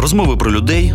Розмови про людей,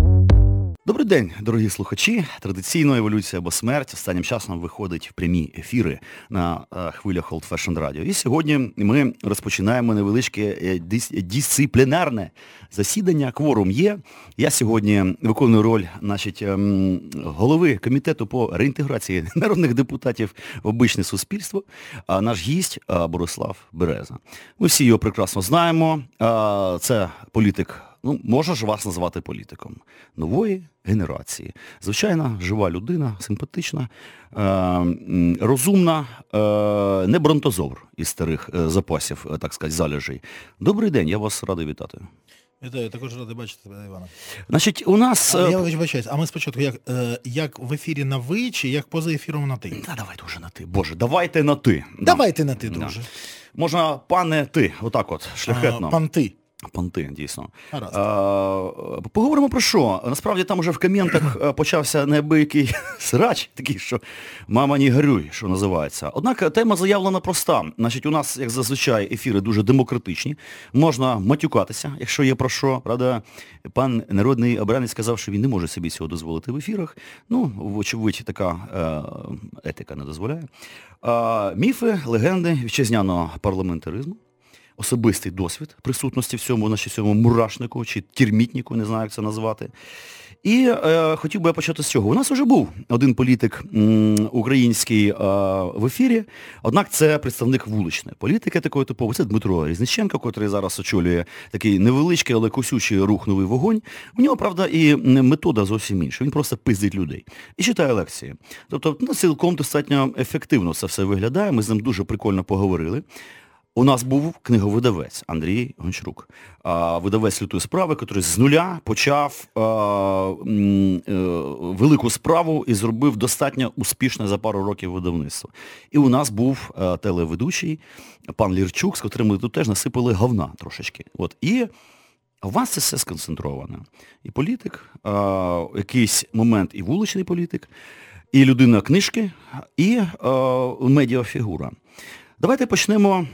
Добрий день, дорогі слухачі. Традиційно еволюція або смерть останнім часом виходить в прямі ефіри на е, хвилях Old Fashion Radio. І сьогодні ми розпочинаємо невеличке е, дис- дисциплінарне засідання. Кворум є. Я сьогодні виконую роль значить, ем, голови комітету по реінтеграції народних депутатів в обичне суспільство. Наш гість Борислав Береза. Ми всі його прекрасно знаємо. Це політик ну, можна ж вас назвати політиком нової генерації. Звичайна, жива людина, симпатична, е, розумна, е, не бронтозавр із старих е, запасів, е, так сказати, залежей. Добрий день, я вас радий вітати. Вітаю, також радий бачити тебе, Івана. Значить, у нас... А, е, я вибачаюсь, а ми спочатку як, е, як в ефірі на ви чи як поза ефіром на ти? Та давайте вже на ти. Боже, давайте на ти. Давайте на ти, Да. Можна пане ти, отак от, шляхетно. А, Пан ти. Понти, дійсно. Гаразд. А, поговоримо про що? Насправді там уже в коментах е, почався неабиякий срач, такий, що мама не горюй, що називається. Однак тема заявлена проста. Значить, у нас, як зазвичай, ефіри дуже демократичні. Можна матюкатися, якщо є про що. Правда, пан народний обранець сказав, що він не може собі цього дозволити в ефірах. Ну, вочевидь, така е, етика не дозволяє. А, міфи, легенди вітчизняного парламентаризму особистий досвід присутності в цьому, значить, цьому мурашнику чи тірмітнику, не знаю, як це назвати. І е, хотів би я почати з цього. У нас вже був один політик м, український е, в ефірі, однак це представник вуличної політики такої типової. Це Дмитро Різниченко, який зараз очолює такий невеличкий, але косючий рух новий вогонь. У нього, правда, і метода зовсім інша. Він просто пиздить людей і читає лекції. Тобто, ну, цілком достатньо ефективно це все виглядає. Ми з ним дуже прикольно поговорили. У нас був книговидавець Андрій Гончарук, видавець лютої справи, який з нуля почав е, велику справу і зробив достатньо успішне за пару років видавництво. І у нас був а, телеведучий пан Лірчук, з котрим ми тут теж насипали говна трошечки. От. І у вас це все сконцентровано. І політик, якийсь момент і вуличний політик, і людина книжки, і а, медіафігура. Давайте почнемо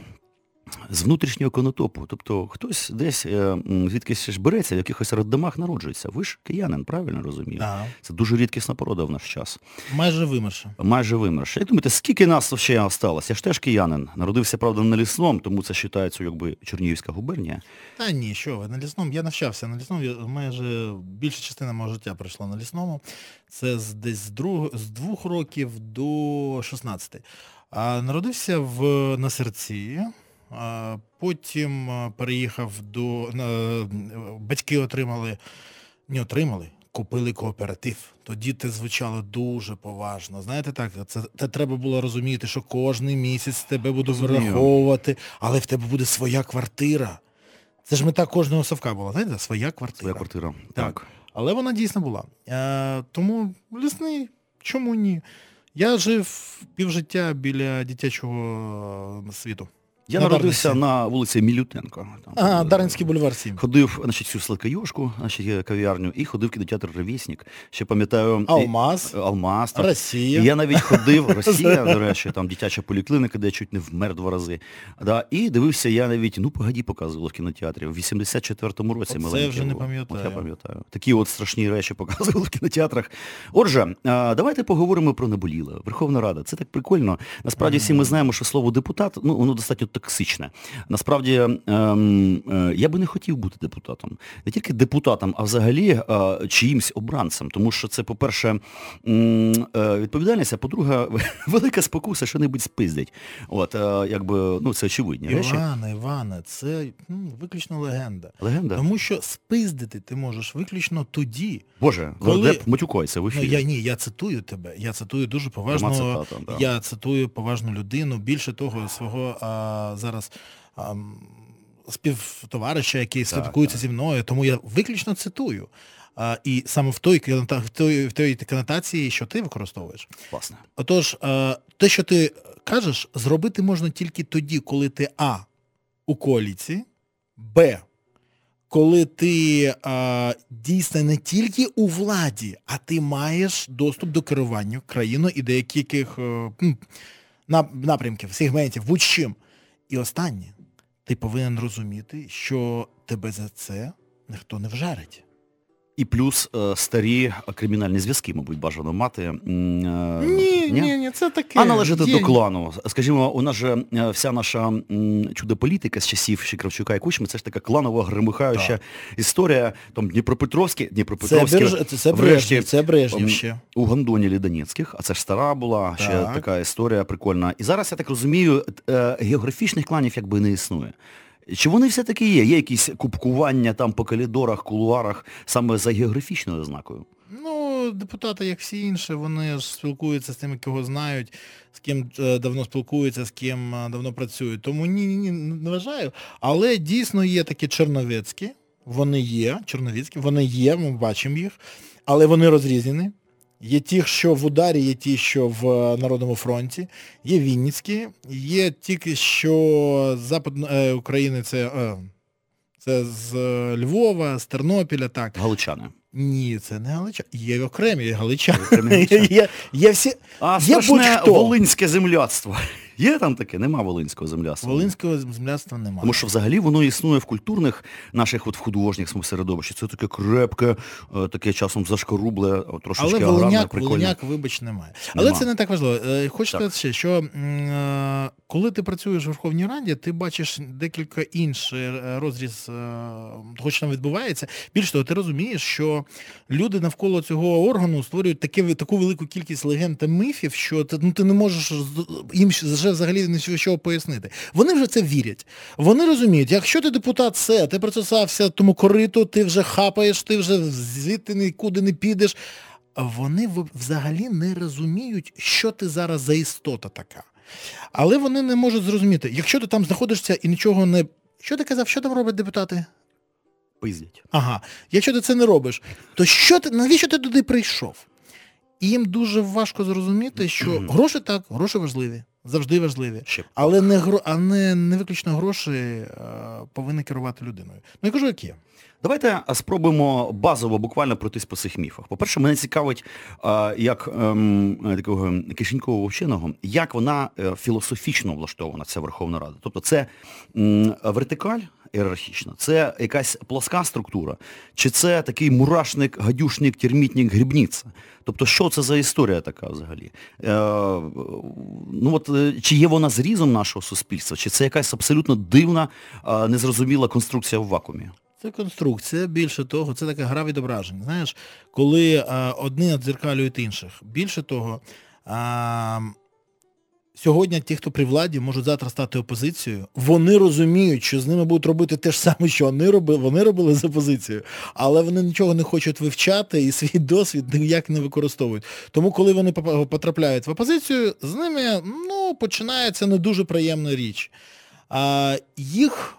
з внутрішнього конотопу. Тобто хтось десь е, звідкись ж береться, в якихось роддомах народжується. Ви ж киянин, правильно розумію? Ага. Це дуже рідкісна порода в наш час. Майже вимерше. Майже вимерше. Як думаєте, скільки нас ще осталось? Я ж теж киянин. Народився, правда, на лісному, тому це вважається якби Чернігівська губернія. Та ні, що ви, на лісному. Я навчався на лісному, майже більша частина мого життя пройшла на лісному. Це з десь з, друг, з двох років до 16. А народився в, на серці. Потім переїхав до. батьки отримали, не отримали, купили кооператив. Тоді це звучало дуже поважно. Знаєте так, це, це треба було розуміти, що кожен місяць тебе Розумію. вираховувати, але в тебе буде своя квартира. Це ж мета кожного совка була, знаєте, своя квартира. Своя квартира. Так. Але вона дійсно була. Е, тому лісний, чому ні? Я жив півжиття біля дитячого е, світу. Я На народився Дарниці. на вулиці Мілютенко. Там, А, е, Даринський бульвар 7. Ходив, значить, всю сладкоюшку, значить, е, кав'ярню, і ходив в кінотеатр Ревісник. Ще пам'ятаю. і- Алмаз, Алмаз. так. Росія. І Я навіть ходив, Росія, до речі, там дитяча полікліника, де я чуть не вмер два рази. Да, і дивився я навіть, ну погоді показували в кінотеатрі, в 84-му році. Оце маленький вже не пам'ятаю. От я пам'ятаю. Такі от страшні речі показували в кінотеатрах. Отже, давайте поговоримо про наболіле. Верховна Рада. Це так прикольно. Насправді всі ми знаємо, що слово депутат, ну, воно достатньо токсичне. Насправді, ем, е, я би не хотів бути депутатом. Не тільки депутатом, а взагалі е, чиїмсь обранцем. Тому що це, по-перше, е, відповідальність, а по-друге, велика спокуса, що небудь спиздять. От, якби, ну, це очевидні речі. Іване, Іване, це м, виключно легенда. Легенда. Тому що спиздити ти можеш виключно тоді. Боже, Коли- матюкається в Ну, я ні, я цитую тебе. Я цитую дуже да. Я цитую поважну людину. Більше того, свого а, зараз а, співтовариша, який спілкується зі мною, тому я виключно цитую. А, і саме в той, в той, в той конотації, що ти використовуєш. Власне. Отож, е, те, що ти кажеш, зробити можна тільки тоді, коли ти А у коаліції, Б, коли ти е, дійсно не тільки у владі, а ти маєш доступ до керування країною і деяких е, напрямків, сегментів, будь-чим. І останнє, ти повинен розуміти, що тебе за це ніхто не вжарить. І плюс е, старі кримінальні зв'язки, мабуть, бажано мати. Е, Ні, ні, ні, це таке. А належати Є- до клану. Скажімо, у нас же е, вся наша чудо-політика з часів ще Кравчука і Кучми, це ж така кланова, гримихаюча Так. історія. Там Дніпропетровський, Це, Дніпропетровський, це врешті, це Брежнєв м, ще. у Гондонілі Донецьких, а це ж стара була, ще Так. така історія прикольна. І зараз, я так розумію, е, географічних кланів якби не існує. Чи вони все-таки є? Є якісь купкування там по коридорах, кулуарах саме за географічною ознакою? Ну, депутати, як всі інші, вони ж спілкуються з тими, кого знають, з ким е, давно спілкуються, з ким е, давно працюють. Тому ні, ні, ні, не вважаю. Але дійсно є такі черновецькі, вони є, черновіцькі, вони є, ми бачимо їх, але вони розрізнені. Є ті, що в ударі, є ті, що в е, Народному фронті, є Вінницькі, є ті, що з Западної України, це, е, це з е, Львова, з Тернопіля, так. Галичани. Ні, це не галичани. Є окремі галичани. Окремі галичани. Є, є всі. А Є страшне будь-хто. волинське земляцтво. Є там таке? Нема волинського земляцтва. Волинського земляцтва немає. Тому що взагалі воно існує в культурних наших от в художніх середовищі. Це таке крепке, е, таке часом зашкорубле, трошечки Але Волиняк, прикольне. Волиняк, вибач, немає. Але Нема. це не так важливо. Е, Хочу Так. сказати ще, що е, коли ти працюєш в Верховній Раді, ти бачиш декілька інший е, розріз е, того, що там відбувається. Більш того, ти розумієш, що люди навколо цього органу створюють таке, таку велику кількість легенд та міфів, що ти, ну, ти не можеш їм вже взагалі нічого пояснити. Вони вже це вірять. Вони розуміють, якщо ти депутат, все, ти процесався тому кориту, ти вже хапаєш, ти вже звідти нікуди не підеш. Вони взагалі не розуміють, що ти зараз за істота така. Але вони не можуть зрозуміти, якщо ти там знаходишся і нічого не. Що ти казав, що там роблять депутати? Пиздять. Ага, якщо ти це не робиш, то що ти, навіщо ти туди прийшов? І їм дуже важко зрозуміти, що гроші так, гроші важливі, завжди важливі. Ще. Але не гро, а не, не виключно гроші а, повинні керувати людиною. Ну я кажу, як є. Давайте спробуємо базово буквально пройтись по цих міфах. По-перше, мене цікавить, як ем, такого кишенькового вченого, як вона е, філософічно влаштована, ця Верховна Рада. Тобто це м, вертикаль ієрархічна, це якась плоска структура, чи це такий мурашник, гадюшник, термітник, грібниця? Тобто, що це за історія така взагалі? Е, ну от, е, чи є вона зрізом нашого суспільства, чи це якась абсолютно дивна, е, незрозуміла конструкція в вакуумі? Це конструкція, більше того, це така гра відображень. Знаєш, коли а, одні надзеркалюють інших. Більше того, а, сьогодні ті, хто при владі, можуть завтра стати опозицією. Вони розуміють, що з ними будуть робити те ж саме, що вони робили, вони робили з опозицією, але вони нічого не хочуть вивчати і свій досвід ніяк не використовують. Тому, коли вони потрапляють в опозицію, з ними ну, починається не дуже приємна річ. А, їх,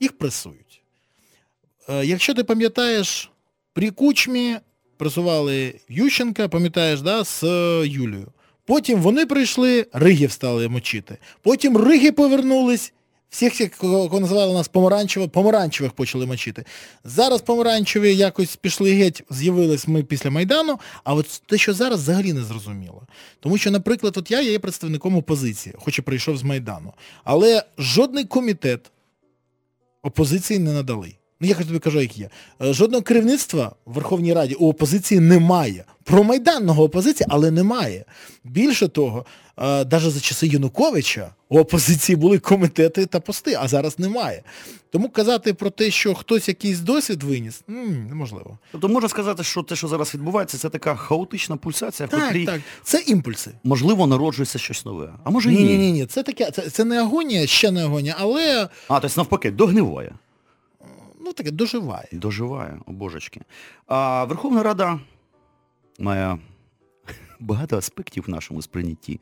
їх пресують. Е, Якщо ти пам'ятаєш, при Кучмі пресували Ющенка, пам'ятаєш, да, з е, Юлією. Потім вони прийшли, Ригів стали мочити. Потім Риги повернулись, всіх, кого називали нас помаранчево, помаранчевих почали мочити. Зараз помаранчеві якось пішли геть, з'явились ми після Майдану, а от те, що зараз, взагалі не зрозуміло. Тому що, наприклад, от я є представником опозиції, хоч і прийшов з Майдану. Але жодний комітет опозиції не надали. Ну, я тобі кажу, як є. Е, Жодного керівництва в Верховній Раді у опозиції немає. Про майданного опозиції, але немає. Більше того, навіть за часи Януковича у опозиції були комітети та пости, а зараз немає. Тому казати про те, що хтось якийсь досвід виніс, неможливо. Тобто можна сказати, що те, що зараз відбувається, це така хаотична пульсація, в котрій, так. Це імпульси. можливо, народжується щось нове. А може і ні. ні, ні, ні. Це таке, це, це не агонія, ще не агонія, але А, тобто навпаки, догниває. Ну таке доживає. Доживає, о божечки. А Верховна Рада має багато аспектів в нашому сприйнятті.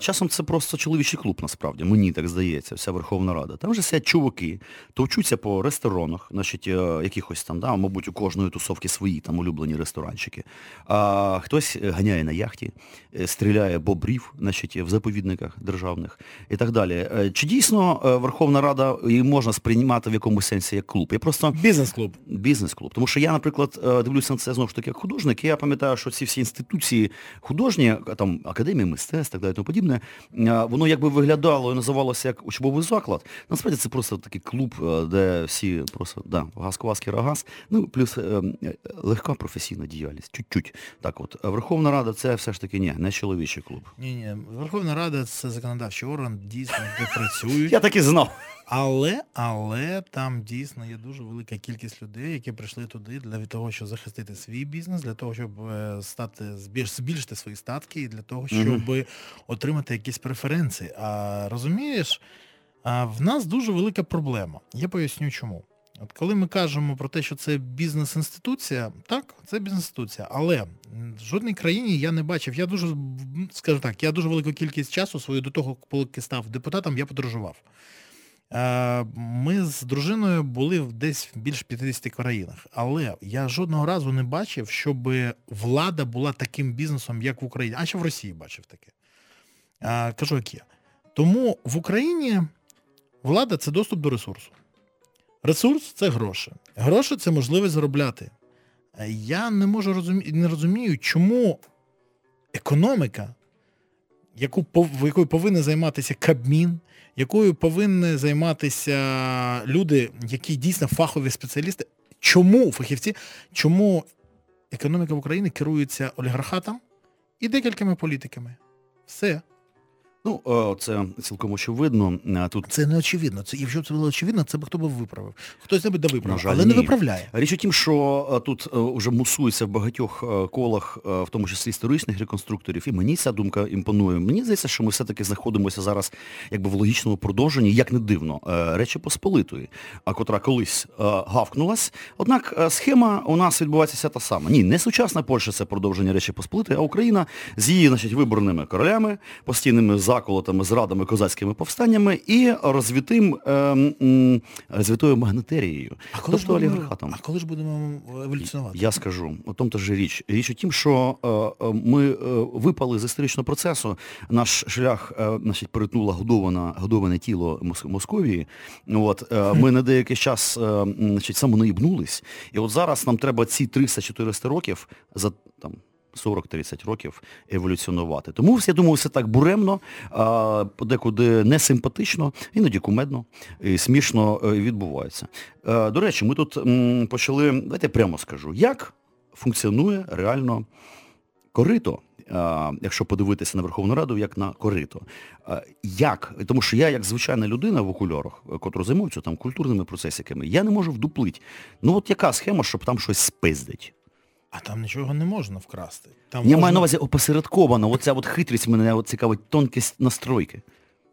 Часом це просто чоловічий клуб, насправді, мені так здається, вся Верховна Рада. Там вже сидять чуваки, товчуться по ресторанах, значить, е, якихось там, да, мабуть, у кожної тусовки свої там улюблені ресторанчики. А хтось ганяє на яхті, е, стріляє бобрів, значить, в заповідниках державних і так далі. Е, Чи дійсно Верховна Рада її можна сприймати в якомусь сенсі як клуб? Я просто Бізнес-клуб. бізнес-клуб. Тому що я, наприклад, дивлюся на це знову ж таки як художник, і я пам'ятаю, що ці всі інституції художні, там Академія мистецтв, далі, тому подібне, е, воно якби виглядало і називалося як учбовий заклад. Насправді це просто такий клуб, е, де всі просто да, газ кваски рагаз, ну плюс е, легка професійна діяльність, чуть-чуть. Так от, Верховна Рада це все ж таки ні, не чоловічий клуб. Ні, ні. Верховна Рада це законодавчий орган, дійсно, де працюють. Я так і знав. Але, але там дійсно є дуже велика кількість людей, які прийшли туди для того, щоб захистити свій бізнес, для того, щоб е, стати збільш- збільшити свої статки і для того, щоб отримати якісь преференції. А розумієш, а в нас дуже велика проблема. Я поясню чому. От коли ми кажемо про те, що це бізнес-інституція, так, це бізнес-інституція, але в жодній країні я не бачив. Я дуже, скажу так, я дуже велику кількість часу свою до того, поки став депутатом, я подорожував. Е, Ми з дружиною були десь в більш 50 країнах, але я жодного разу не бачив, щоб влада була таким бізнесом, як в Україні, а ще в Росії бачив таке. Е, Кажу, як є. Тому в Україні влада це доступ до ресурсу. Ресурс це гроші. Гроші це можливість заробляти. Е, Я не можу розумі... не розумію, чому економіка, яку, якою повинен займатися Кабмін, якою повинні займатися люди, які дійсно фахові спеціалісти. Чому фахівці, чому економіка в Україні керується олігархатом і декількома політиками? Все. Ну, е, це цілком очевидно. Е, Тут Це не очевидно. Це, якщо це було очевидно, це б хто б виправив. Хтось не би виправив, жаль, але не виправляє. Річ у тім, що е, тут вже мусується в багатьох колах, в тому числі історичних реконструкторів, і мені ця думка імпонує. Мені здається, що ми все-таки знаходимося зараз якби в логічному продовженні, як не дивно, Речі Посполитої, а котра колись гавкнулась. Однак схема у нас відбувається вся та сама. Ні, не сучасна Польща це продовження Речі Посполитої, а Україна з її значить, виборними королями, постійними заколотами, зрадами, козацькими повстаннями і розвитим, е, м, розвитою магнатерією. А коли, ж тобто будемо, олігархатом. а коли ж будемо еволюціонувати? Я скажу, о тому то ж річ. Річ у тім, що е, е, ми е, випали з історичного процесу, наш шлях е, значить, перетнуло годоване, годоване тіло Московії. От, е, ми на деякий час е, значить, самонаїбнулись. І от зараз нам треба ці 300-400 років за 40-30 років еволюціонувати. Тому я думаю, все так буремно, подекуди несимпатично, іноді кумедно і смішно е, відбувається. Е, До речі, ми тут почали, давайте прямо скажу, як функціонує реально корито, якщо подивитися на Верховну Раду, як на корито. Як? Тому що я, як звичайна людина в окульорах, котра займається там культурними процесиками, я не можу вдуплить. Ну от яка схема, щоб там щось спиздить? А там нічого не можна вкрасти. Там Я можна- маю на увазі опосередковано, оця от хитрість мене цікавить, тонкість настройки.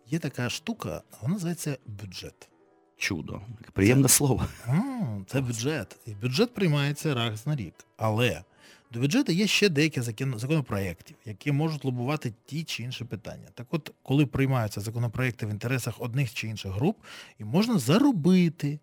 Є така штука, вона називається бюджет. Чудо. Приємне слово. А, це бюджет. І бюджет приймається раз на рік. Але до бюджету є ще деякі законопроєктів, які можуть лобувати ті чи інші питання. Так от, коли приймаються законопроєкти в інтересах одних чи інших груп, і можна заробити.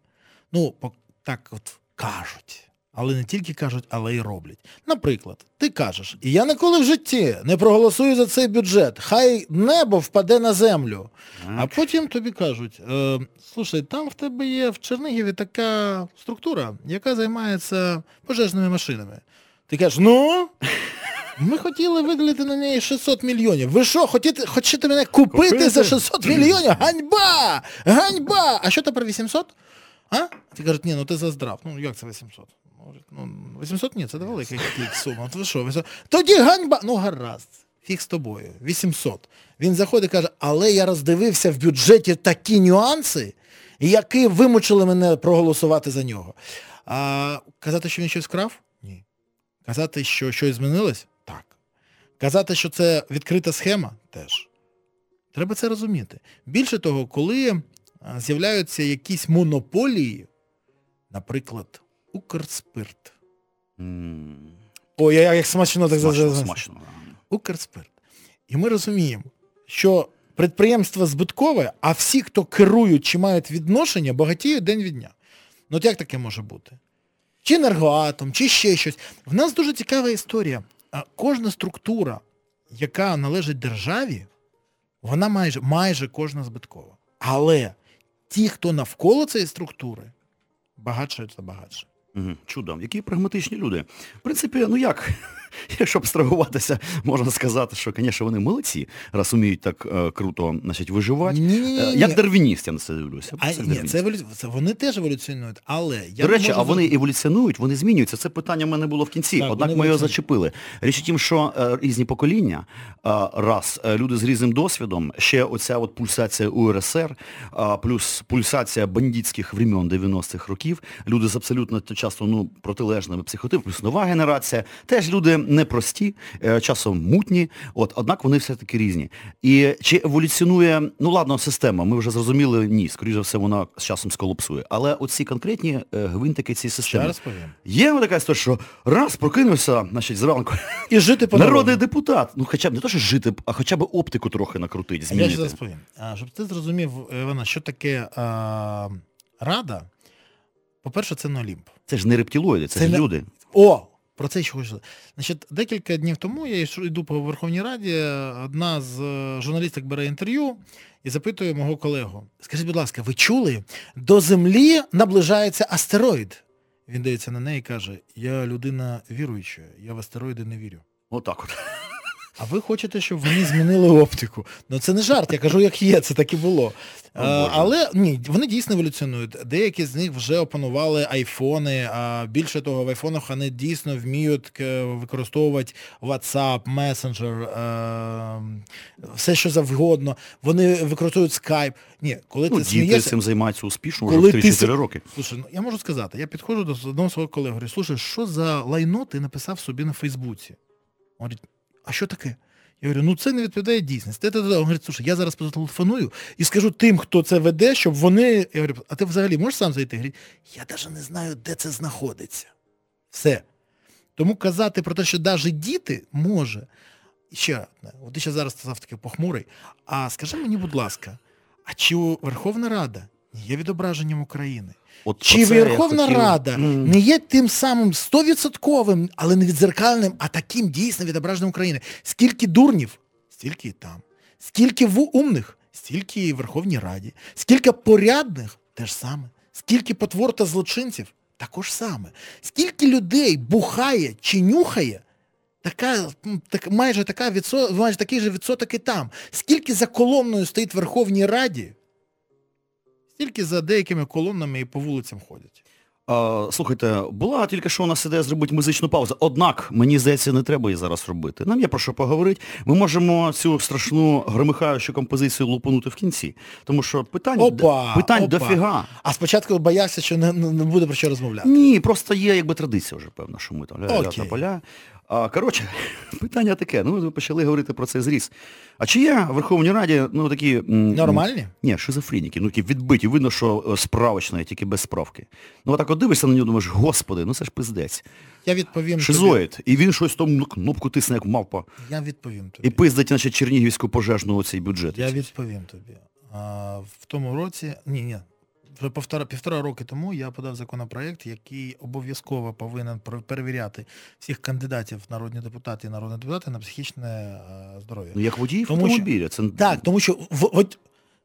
Ну, так от кажуть. Але не тільки кажуть, але й роблять. Наприклад, ти кажеш, і я ніколи в житті не проголосую за цей бюджет. Хай небо впаде на землю. А потім тобі кажуть, е, слушай, там в тебе є в Чернігові така структура, яка займається пожежними машинами. Ти кажеш, ну, ми хотіли виділити на неї 600 мільйонів. Ви що, хотіте, хочете мене купити, Купити? за 600 мільйонів? Ганьба! Ганьба! А що тепер 800? А? Ти кажуть, ні, ну ти заздрав. Ну як це 800? Говорить, Ну, 800 ні, це велика сума. Ви що, 800? Тоді ганьба! Ну гаразд. Фіг з тобою, 800. Він заходить і каже, але я роздивився в бюджеті такі нюанси, які вимучили мене проголосувати за нього. А казати, що він щось вкрав? Ні. Казати, що щось змінилось? Так. Казати, що це відкрита схема? Теж. Треба це розуміти. Більше того, коли з'являються якісь монополії, наприклад, Укрспирт. М, Ой, я як смачно так Смачно, за- смачно. Укрспирт. І ми розуміємо, що підприємство збиткове, а всі, хто керують чи мають відношення, багатіють день від дня. Ну от як таке може бути? Чи енергоатом, чи ще щось. В нас дуже цікава історія. Кожна структура, яка належить державі, вона майже, майже кожна збиткова. Але ті, хто навколо цієї структури, багатшаються багатше. Угу. Чудо. Які прагматичні люди. В принципі, ну як, якщо абстрагуватися, можна сказати, що, звісно, вони молодці, раз уміють так е, круто значить, виживати. Ні-ні-ні. Е, Як дарвініст, я на це дивлюся. А, Це ні, це, еволю... це вони теж еволюціонують, але я До речі, можу а вони еволюціонують, вони змінюються. Це питання в мене було в кінці, Так, однак ми його зачепили. Річ у тім, що е, різні покоління, е, раз, е, люди з різним досвідом, ще оця от пульсація УРСР, е, плюс пульсація бандитських времен 90-х років, люди з абсолютно часто ну, протилежними психотипами, плюс нова генерація, теж люди непрості, е, часом мутні, от, однак вони все-таки різні. І чи еволюціонує, ну ладно, система, ми вже зрозуміли, ні, скоріше за все, вона з часом сколапсує. Але оці конкретні е, гвинтики цієї Ще раз повім. Є така історія, що раз прокинувся, значить, зранку, І жити по народний депутат, ну хоча б не то, що жити, а хоча б оптику трохи накрутить, Я змінити. ще зараз повім. А, щоб ти зрозумів, Івана, що таке а, рада, по-перше, це не Олімп. Це ж не рептилоїди, це, Це ж не- люди. О! Про це ще хочу. Значить, декілька днів тому я йду по Верховній Раді, одна з е, журналісток бере інтерв'ю і запитує мого колегу, скажіть, будь ласка, ви чули, до Землі наближається астероїд? Він дивиться на неї і каже, я людина віруюча, я в астероїди не вірю. Отак от. А ви хочете, щоб вони змінили оптику? Ну це не жарт, я кажу, як є, це так і було. О, А, але ні, вони дійсно еволюціонують. Деякі з них вже опанували айфони, а більше того, в айфонах вони дійсно вміють використовувати WhatsApp, Messenger, е, все що завгодно. Вони використовують Skype. Ні, коли Ну, ти діти смієшся, цим займаються успішно Коли вже в ти 3-4 с- роки. Слушай, ну я можу сказати, я підходжу до одного свого колеги, говорю, слушай, що за лайно ти написав собі на Фейсбуці? Говорить, а що таке? Я говорю, ну це не відповідає дійсності. Він говорить, слушай, я зараз зателефоную і скажу тим, хто це веде, щоб вони. Я говорю, а ти взагалі можеш сам зайти? Говорить, я навіть не знаю, де це знаходиться. Все. Тому казати про те, що навіть діти може. Ще от ти ще зараз сказав таке похмурий. А скажи мені, будь ласка, а чи Верховна Рада є відображенням України? От Чи Верховна хотів- Рада М. не є тим самим стовідсотковим, але не відзеркальним, а таким дійсно відображенням України? Скільки дурнів, стільки і там. Скільки в- умних, стільки і в Верховній Раді. Скільки порядних, те ж саме. Скільки потвор та злочинців, також саме. Скільки людей бухає чи нюхає, така, так, майже, така відсо, майже такий же відсоток і там. Скільки за колонною стоїть в Верховній Раді, стільки за деякими колоннами і по вулицям ходять. Слухайте, була тільки що у нас ідея зробити музичну паузу. Однак, мені здається, не треба її зараз робити. Нам є про що поговорити. Ми можемо цю страшну громихаючу композицію лупанути в кінці. Тому що питань, Опа, питань опа. дофіга. А спочатку боявся, що не, не буде про що розмовляти. Ні, просто є якби традиція вже певна, що ми там ля-ля Окей. поля. А, коротше, питання таке. Ну, ви почали говорити про цей зріз. А чи є в Верховній Раді, ну, такі... м, Нормальні? Ні, шизофреніки, ну такі відбиті, видно, що е, справочна, тільки без справки. Ну отак от дивишся на нього, думаєш, господи, ну це ж пиздець. Я відповім тобі. Шизоїд. І він щось там ну, кнопку тисне, як мавпа. Я відповім тобі. І пиздить, наче Чернігівську пожежну оцей бюджет. Я відповім тобі. А, в тому році, ні, ні, вже півтора, півтора роки тому я подав законопроект, який обов'язково повинен перевіряти всіх кандидатів в народні депутати і народні депутати на психічне е, здоров'я. Ну як водій в Тому що- Це... Так, тому що в, от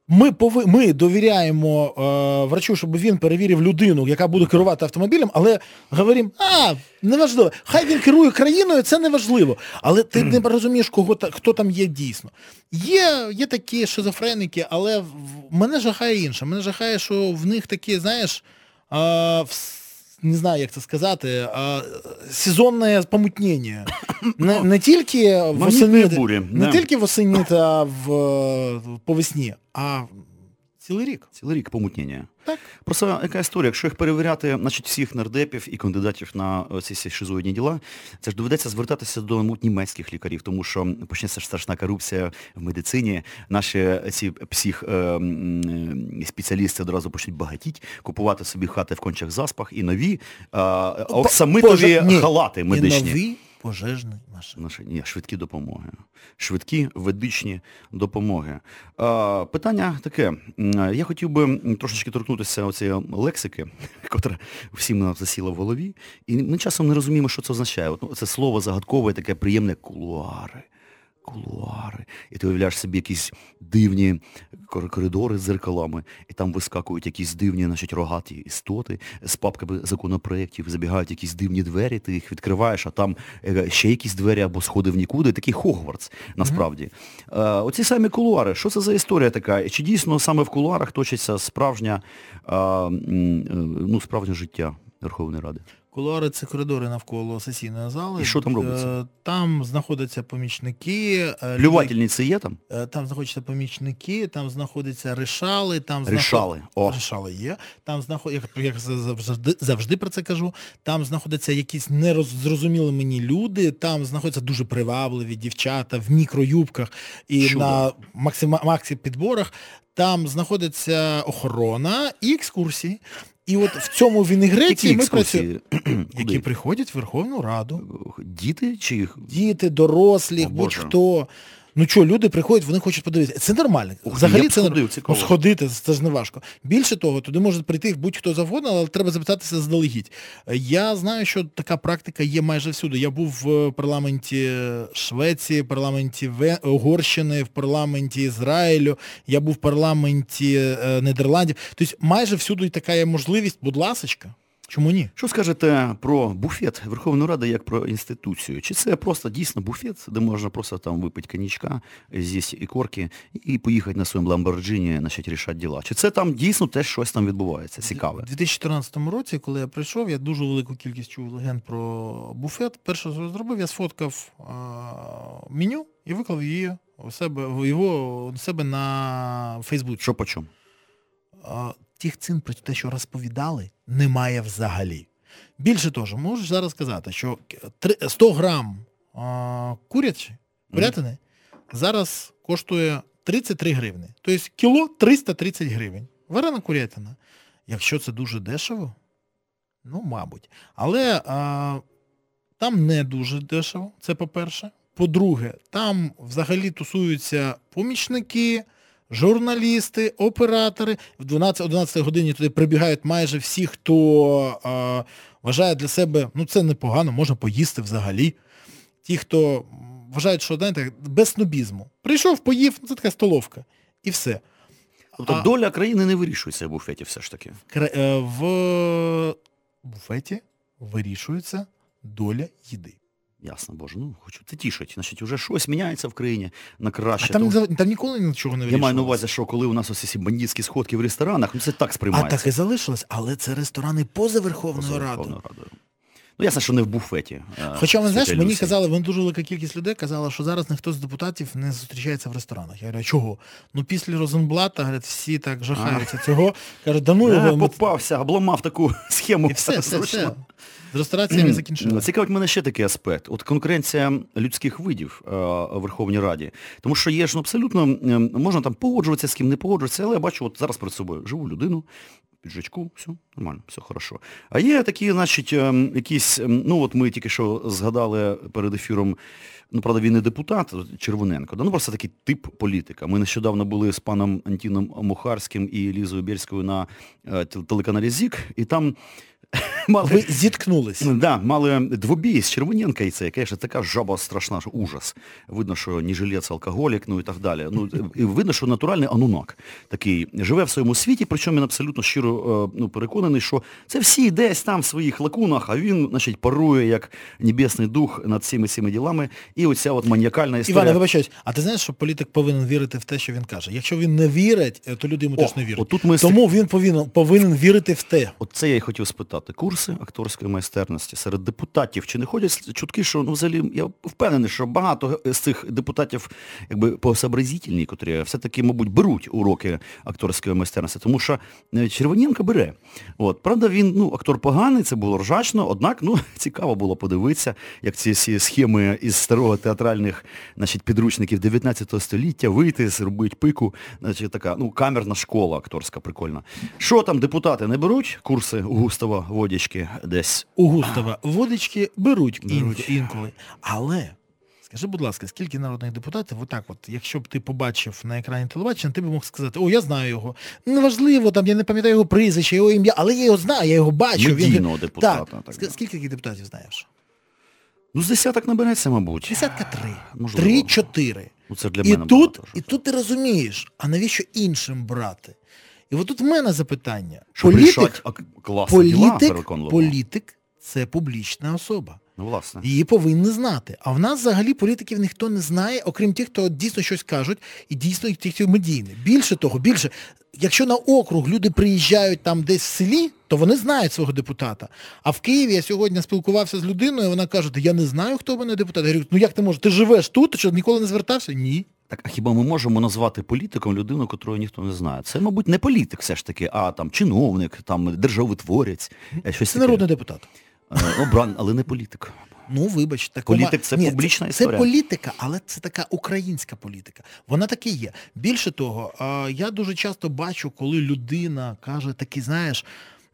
ми, пови, ми довіряємо е, врачу, щоб він перевірив людину, яка буде керувати автомобілем, але говоримо, а, неважливо, хай він керує країною, це неважливо. Але ти не розумієш, кого, та- хто там є дійсно. Є, є такі шизофреники, але в- мене жахає інше. Мене жахає, що в них такі, знаєш, вс- не знаю, як це сказати, а, сезонне помутнення. Не, не тільки восени, бурі, не да. тільки восені та в, по весні, а цілий рік. Цілий рік помутнення. Так. Просто яка історія, якщо їх перевіряти, значить всіх нардепів і кандидатів на е, ці всі шизоїдні діла, це ж доведеться звертатися до ну, німецьких лікарів, тому що почнеться ж страшна корупція в медицині. Наші ці псих е, спеціалісти одразу почнуть багатіть, купувати собі хати в кончах заспах і нові е, оксамитові халати І медичні. нові пожежної машини. Ні, швидкі допомоги. Швидкі ведичні допомоги. А, питання таке. Я хотів би трошечки торкнутися оцієї лексики, котра всім нам засіла в голові. І ми часом не розуміємо, що це означає. От, ну, це слово загадкове, таке приємне кулуари. Кулуари. І ти уявляєш собі якісь дивні коридори з зеркалами, і там вискакують якісь дивні, значить, рогаті істоти з папками законопроєктів, забігають якісь дивні двері, ти їх відкриваєш, а там е, ще якісь двері або сходи в нікуди, такий Хогвартс, насправді. Е, оці самі кулуари, що це за історія така? Чи дійсно саме в кулуарах точиться справжня, е, ну, справжнє життя Верховної Ради? Кулуари це коридори навколо сесійної зали. І що там робиться? Е, Там знаходяться помічники. е, Плювательниці є там? Е, Там знаходяться помічники, там знаходяться решали, там Рішали. О. Решали є. Там знаходяться, як, як завжди, завжди про це кажу, там знаходяться якісь нерозрозумілі мені люди, там знаходяться дуже привабливі дівчата в мікроюбках і Чудо. на максима, максі підборах. Там знаходиться охорона і екскурсії. І от в цьому вінегреті Які ми працюємо. Які приходять в Верховну Раду. Діти чи їх? Діти, дорослі, будь-хто. Ну що, люди приходять, вони хочуть подивитися. Це нормально. Ух, Взагалі це сходив. Ну, сходити, це ж не важко. Більше того, туди може прийти будь-хто завгодно, але треба запитатися заздалегідь. Я знаю, що така практика є майже всюди. Я був в парламенті Швеції, в парламенті Угорщини, в парламенті Ізраїлю, я був в парламенті е, Нідерландів. Тобто майже всюди така є можливість, будь ласочка. Чому ні? Що скажете про буфет Верховної Ради як про інституцію? Чи це просто дійсно буфет, де можна просто там випити коньячка, з'їсти ікорки і поїхати на своєму Ламборджині, значить, рішати діла? Чи це там дійсно теж щось там відбувається? Цікаве? У 2014 році, коли я прийшов, я дуже велику кількість чув легенд про буфет. Перше, що зробив, я сфоткав а, меню і виклав її у себе, його у себе на Фейсбуці. Що по чому? Тих цін про те, що розповідали, немає взагалі. Більше того, можу зараз сказати, що три- 100 грам а, курячі, курятини зараз коштує 33 гривні. Тобто кіло 330 гривень. Варена курятина. Якщо це дуже дешево, ну, мабуть. Але а, там не дуже дешево, це по-перше. По-друге, там взагалі тусуються помічники, журналісти, оператори. В 12-11 годині туди прибігають майже всі, хто а, вважає для себе, ну це непогано, можна поїсти взагалі. Ті, хто вважають, що знаєте, без снобізму. Прийшов, поїв, ну, це така столовка. І все. Тобто А- доля країни не вирішується в буфеті все ж таки. Е, В буфеті вирішується доля їди. Ясно, Боже, ну хочу. Це тішить. Значить, вже щось міняється в країні на краще. А там, Тому- там ніколи нічого не Я маю на увазі, що коли у нас ось ці бандитські сходки в ресторанах, ну це так сприймається. А так і залишилось, але це ресторани поза Верховною Радою. Ну, ясно, що не в буфеті. е, Хоча, ви знаєш, мені казали, вони дуже велика кількість людей казала, що зараз ніхто з депутатів не зустрічається в ресторанах. Я говорю, чого? Ну після Розенблата, говорять, всі так жахаються цього. Кажуть, да ну Е, його. ми- попався, обламав таку схему. І все, все, все. З рестораціями закінчили. Цікавить мене ще такий аспект. От конкуренція людських видів е, у Верховній Раді. Тому що є ж ну, абсолютно, е, можна там погоджуватися з ким, не погоджуватися, але я бачу от зараз перед собою живу людину, піджачку, все нормально, все хорошо. А є такі, значить, е, якісь, е, ну от ми тільки що згадали перед ефіром, ну, правда, він не депутат, Червоненко, да, ну просто такий тип політика. Ми нещодавно були з паном Антіном Мухарським і Лізою Бєрською на е, телеканалі ЗІК, і там мали... Ви зіткнулись. Да, мали двобій з Червоненка, і це, звісно, така жаба страшна, що ужас. Видно, що не жилець, алкоголік, ну і так далі. Ну, і видно, що натуральний анунак такий живе в своєму світі, причому він абсолютно щиро е, ну, переконаний, що це всі десь там в своїх лакунах, а він, значить, парує як небесний дух над всіми цими ділами. І оця от маніакальна історія. Іване, вибачаюсь, а ти знаєш, що політик повинен вірити в те, що він каже. Якщо він не вірить, е, то люди йому О, теж не вірять. ми Тому він повинен, повинен вірити в те. От це я й хотів спитати. Курси акторської майстерності серед депутатів. Чи не ходять чутки, що ну взагалі я впевнений, що багато з цих депутатів якби посообразительні, котрі все-таки, мабуть, беруть уроки акторської майстерності, тому що е, Червоненко бере. От, правда, він ну, актор поганий, це було ржачно, однак ну, цікаво було подивитися, як ці всі схеми із старого театральних значить, підручників 19 століття вийти, зробити пику, значить, така ну, камерна школа акторська прикольна. Що там депутати не беруть курси у Густава Водіча? водички десь. У Густава водички беруть, Беруть. інк- інколи. Але, скажи, будь ласка, скільки народних депутатів, отак от, якщо б ти побачив на екрані телебачення, ти б мог сказати, о, я знаю його. Неважливо, там, я не пам'ятаю його прізвище, його ім'я, але я його знаю, я його бачу. Медійного депутата, Так. так Ск- Скільки таких депутатів знаєш? Ну, з десяток набереться, мабуть. Десятка три. Три-чотири. Ну, це для І мене тут, багато. і тут ти розумієш, а навіщо іншим брати? І от тут в мене запитання. Політик, політик, політик це публічна особа. Ну, власне. Її повинні знати. А в нас взагалі політиків ніхто не знає, окрім тих, хто дійсно щось кажуть, і дійсно тих, хто медійні. Більше того, більше, якщо на округ люди приїжджають там десь в селі, то вони знають свого депутата. А в Києві я сьогодні спілкувався з людиною, вона каже, я не знаю, хто в мене депутат. Я говорю, ну як ти можеш? Ти живеш тут, ти що ніколи не звертався? Ні. Так, а хіба ми можемо назвати політиком людину, котрої ніхто не знає? Це, мабуть, не політик все ж таки, а там чиновник, там державотворець, е, щось Це таке. народний депутат. Е, Обран, але не політик. Ну, вибач, так Політик це Ні, публічна це, історія. Це політика, але це така українська політика. Вона таки є. Більше того, я дуже часто бачу, коли людина каже такі, знаєш,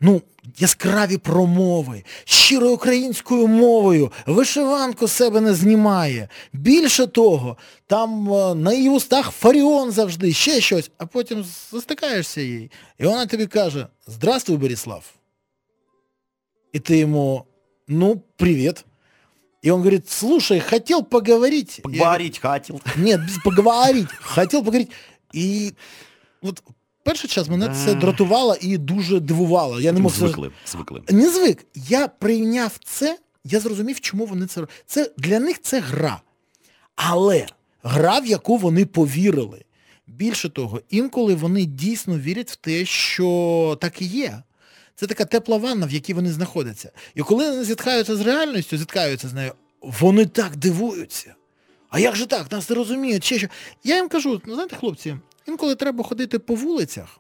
ну, яскраві промови, щирою українською мовою, вишиванку себе не знімає. Більше того, там на її устах Фаріон завжди, ще щось, а потім застикаєшся їй. І вона тобі каже: Здравствуй, Борислав. И ты ему, ну, привет. И он говорит, слушай, хотел поговорить. Поговорить хотів. говорю, Нет, поговорить. Хотел поговорить. І от перший час мене це дратувало і дуже дивувало. Я не мог Звикли, звикли. не звик. Я прийняв це, я зрозумів, чому вони це роблять. Це для них це гра. Але гра, в яку вони повірили. Більше того, інколи вони дійсно вірять в те, що так і є. Це така тепла ванна, в якій вони знаходяться. І коли вони зіткаються з реальністю, зіткаються з нею, вони так дивуються. А як же так? Нас не розуміють, ще що. Я їм кажу, ну знаєте, хлопці, інколи треба ходити по вулицях,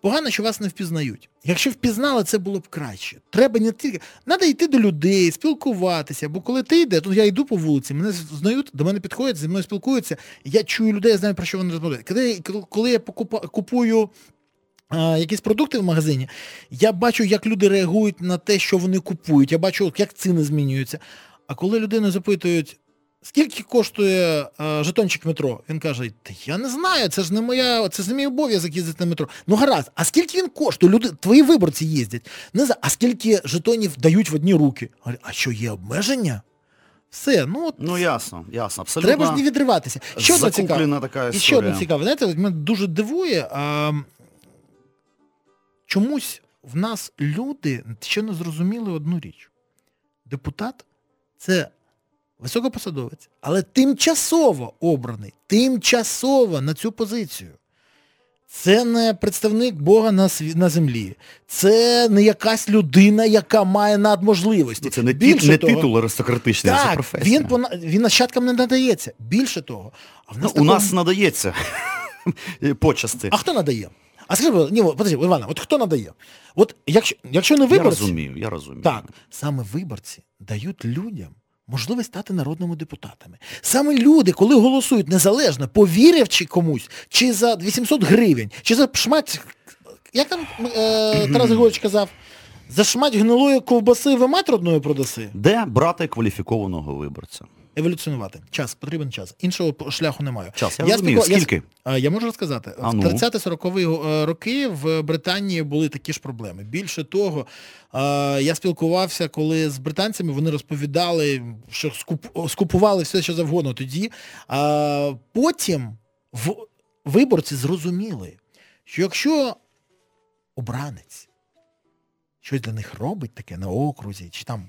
погано, що вас не впізнають. Якщо впізнали, це було б краще. Треба не тільки. Треба йти до людей, спілкуватися. Бо коли ти йдеш, ну я йду по вулиці, мене знають, до мене підходять, зі мною спілкуються, я чую людей, я знаю, про що вони розмовляють. Коли, коли я купую а, якісь продукти в магазині, я бачу, як люди реагують на те, що вони купують. Я бачу, як ціни змінюються. А коли людину запитують, скільки коштує а, жетончик метро, він каже, та я не знаю, це ж не моя, це ж не мій обов'язок їздити на метро. Ну гаразд, а скільки він коштує? Люди, твої виборці їздять. Не знаю, а скільки жетонів дають в одні руки? А що є обмеження? Все, ну от Ну ясно, ясно. Абсолютно. треба ж не відриватися. Що одне цікаве. така І ще одне цікаве, знаєте, мене дуже дивує, а, чомусь в нас люди ще не зрозуміли одну річ. Депутат це високопосадовець, але тимчасово обраний, тимчасово на цю позицію. Це не представник Бога на, сві- на землі. Це не якась людина, яка має надможливості. Ну, Це не, Більше не того, титул аристократичний, а це професія. він, пона- він нащадкам не надається. Більше того. А в Ну, нас у нас надається почасти. А хто надає? А скажи, ні, подожди, Івана, от хто надає? От якщо, якщо не я розумію, я розумію. так, саме виборці дають людям можливість стати народними депутатами. Саме люди, коли голосують незалежно, повіривши комусь, чи за 800 гривень, чи за шмать, як там е, Тарас Григорович казав, за шмать гнилої ковбаси ви мать родною продаси? Де брати кваліфікованого виборця? Еволюціонувати. Час, потрібен час. Іншого шляху немає. Час, я розумію. спілкував- Скільки? Я, я можу розказати. А в ну. 30-40-ві е, роки в Британії були такі ж проблеми. Більше того, я спілкувався, коли з британцями вони розповідали, що скуп- скупували все, що завгодно тоді. Потім в, виборці зрозуміли, що якщо обранець щось для них робить таке на окрузі, чи там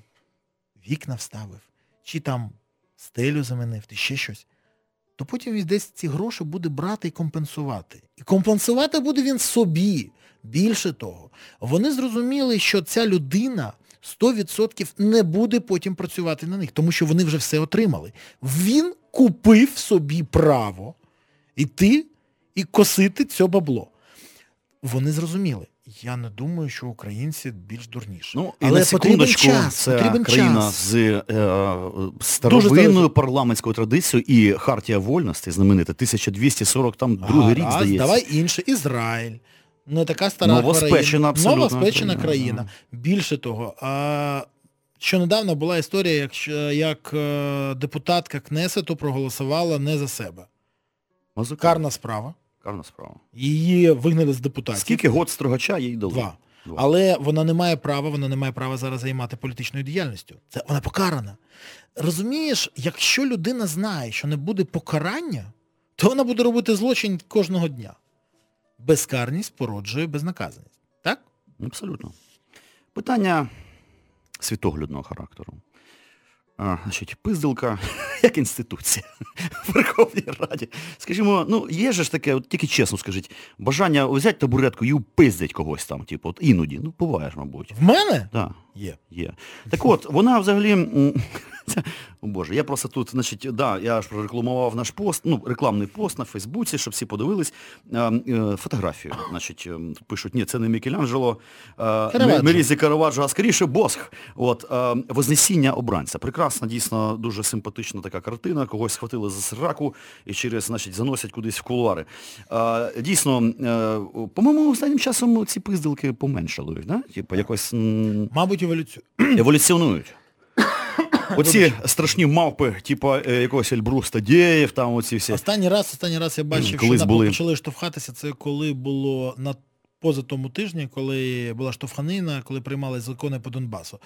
вікна вставив, чи там стелю замінив, чи ще щось, то потім він десь ці гроші буде брати і компенсувати. І компенсувати буде він собі. Більше того, вони зрозуміли, що ця людина 100% не буде потім працювати на них, тому що вони вже все отримали. Він купив собі право йти і косити це бабло. Вони зрозуміли. Я не думаю, що українці більш дурніші. Ну, і Але на секундочку, час, це потрібен країна час. з е, старовинною старовинною. парламентською традицією і Хартія вольності, знаменита, 1240, там другий рік, Гаразд, здається. Давай інше. Ізраїль. не така стара Новоспечена країна. абсолютно Новоспечена країна, країна. Більше того, а, що недавно була історія, як, як е, депутатка Кнесету проголосувала не за себе. Мазука. Карна справа. Карна справа. Її вигнали з депутатів. Скільки год строгача їй дали? Два. Два. Але вона не має права, вона не має права зараз займати політичною діяльністю. Це вона покарана. Розумієш, якщо людина знає, що не буде покарання, то вона буде робити злочин кожного дня. Безкарність породжує безнаказаність. Так? Абсолютно. Питання світоглядного характеру. А, значить, пиздилка як інституція в Верховній Раді. Скажімо, ну є же ж таке, от тільки чесно скажіть, бажання взяти табуретку і впиздять когось там, типу, от іноді. Ну, буває ж, мабуть. В мене Да. Є. Є. Так от, вона взагалі. О Боже, я просто тут, значить, да, я ж прорекламував наш пост, ну, рекламний пост на Фейсбуці, щоб всі подивились. е, е, Фотографію. Значить, е, пишуть, ні, це не Мікеланджело, е. Мерізі Караваджо, а скоріше Босх. От, е, Вознесіння обранця. Прекрасна, дійсно, дуже симпатична така картина. Когось схватили за сраку і через, значить, заносять кудись в кулуари. Е, Дійсно, е, по-моєму, останнім часом ці пиздилки поменшали, да? Типу, якось. м, Мабуть, еволюцію. еволюціонують. Оці страшні мавпи, типу якогось Ельбрус Тадєєв, там оці всі. Останній раз, останній раз я бачив, Колись що були. почали штовхатися, це коли було на поза тому тижні, коли була штовханина, коли приймали закони по Донбасу.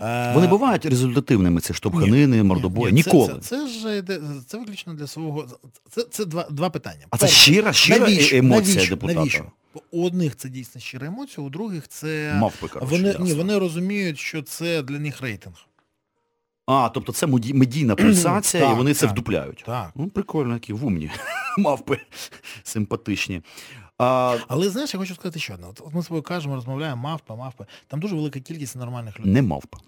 Е, Вони бувають результативними, ці штовханини, мордобої. Ні, це- Ніколи. Це, це, ж йде- це виключно для свого. Це, це два, два питання. а це щира, щира навіщо, емоція депутата. Навіщо? У одних це дійсно щира емоція, у других це. Мавпи, коротше, вони, ясно. ні, вони розуміють, що це для них рейтинг. А, тобто це медійна пульсація, і Так, вони це вдупляють. Так. Ну, прикольно, які вумні. Мавпи симпатичні. А, Але знаєш, я хочу сказати ще одне. От от ми з тобою кажемо, розмовляємо, мавпа, мавпа. Там дуже велика кількість нормальних людей. не мавпа.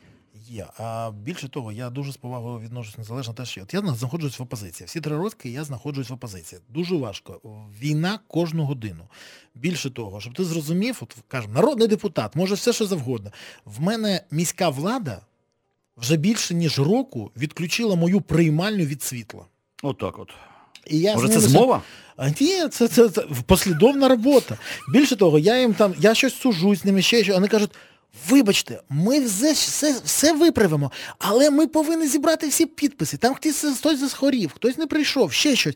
Є. А більше того, я дуже з повагою відношусь незалежно те, що от я знаходжусь в опозиції. Всі три роки я знаходжусь в опозиції. Дуже важко. Війна кожну годину. Більше того, щоб ти зрозумів, от кажемо, народний депутат, може все, що завгодно. В мене міська влада вже більше ніж року відключила мою приймальню від світла. Отак от. І я Може, це змова? а ні, це, це, це послідовна робота. Більше того, я їм там, я щось сужусь з ними ще що. Вони кажуть, вибачте, ми все, все, все виправимо, але ми повинні зібрати всі підписи. Там хтось, хтось захворів, хтось не прийшов, ще щось.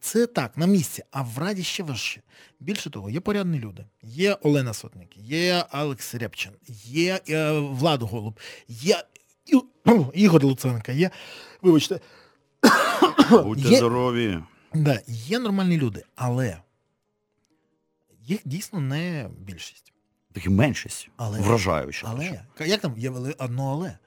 Це так, на місці. А в Раді ще важче. Більше того, є порядні люди. Є Олена Сотник, є Алекс Рябчин, є е, Влад Голуб, є І- Ігор Луценко, є, вибачте, Будьте Є- здорові. Да, є нормальні люди, але їх дійсно не більшість. Такі меншість. Але- Вражаюча. Але як там є вели- одно але?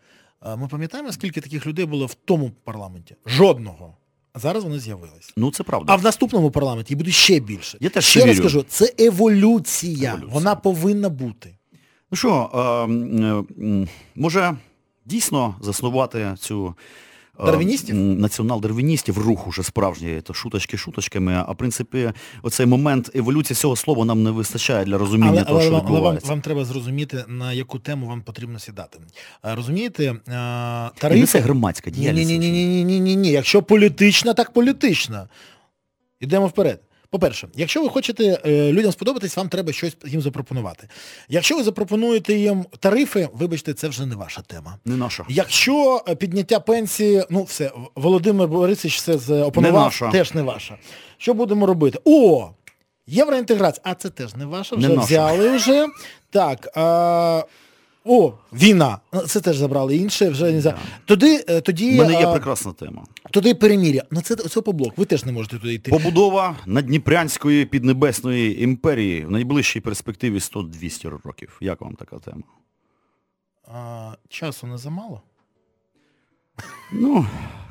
Ми пам'ятаємо, скільки таких людей було в тому парламенті? Жодного. А зараз вони з'явились. Ну, це правда. А в наступному парламенті буде ще більше. Я теж ще раз вірю. кажу, це еволюція. Еволюція. Вона повинна бути. Ну що, е, м, може дійсно заснувати цю е, Дарвіністів? націонал-дарвіністів, рух уже справжній, то шуточки шуточками, а в принципі оцей момент еволюції цього слова нам не вистачає для розуміння Але, того, але, що але вам, відбувається. вам треба зрозуміти, на яку тему вам потрібно сідати. Розумієте, а, І не це громадська діяльність. ні, ні, ні, ні, ні, ні, ні. Якщо політична, так політична. Йдемо вперед. По-перше, якщо ви хочете е, людям сподобатись, вам треба щось їм запропонувати. Якщо ви запропонуєте їм тарифи, вибачте, це вже не ваша тема. Не наша. Якщо е, підняття пенсії, ну все, Володимир Борисович все з- опанував, наша. теж не ваша. Що будемо робити? О! Євроінтеграція, а це теж не ваша, вже Не взяли вже. Так. А, о, війна. Ну, Це теж забрали інше, вже не за. Тоді, е, тоді, У мене є прекрасна тема. туди перемір'я. Ну це, це по блок, ви теж не можете туди йти. Побудова Надніпрянської піднебесної імперії в найближчій перспективі 100-200 років. Як вам така тема? А, часу не замало? Ну,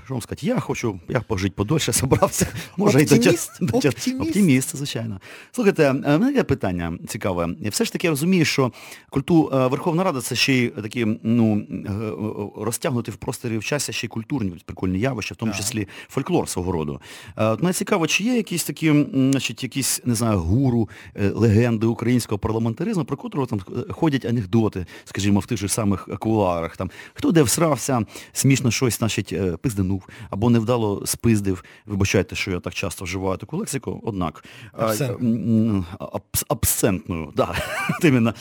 що вам сказати, я хочу, я пожити подольше, собрався. Може, Оптиміст? тя- до тя- Оптиміст? Оптиміст, звичайно. Слухайте, е, в мене є питання цікаве. Все ж таки я розумію, що культу е, Верховна Рада це ще й такі, ну, е, розтягнути в просторі в часі ще й культурні прикольні явища, в тому числі фольклор свого роду. От мене цікаво, чи є якісь такі, значить, якісь, не знаю, гуру, легенди українського парламентаризму, про котрого там ходять анекдоти, скажімо, в тих же самих кулуарах. Там, хто де всрався, смішно щось, значить, е, пизданув, або невдало спиздив. Вибачайте, що я так часто вживаю таку лексику, однак. Абсентною, да, іменно.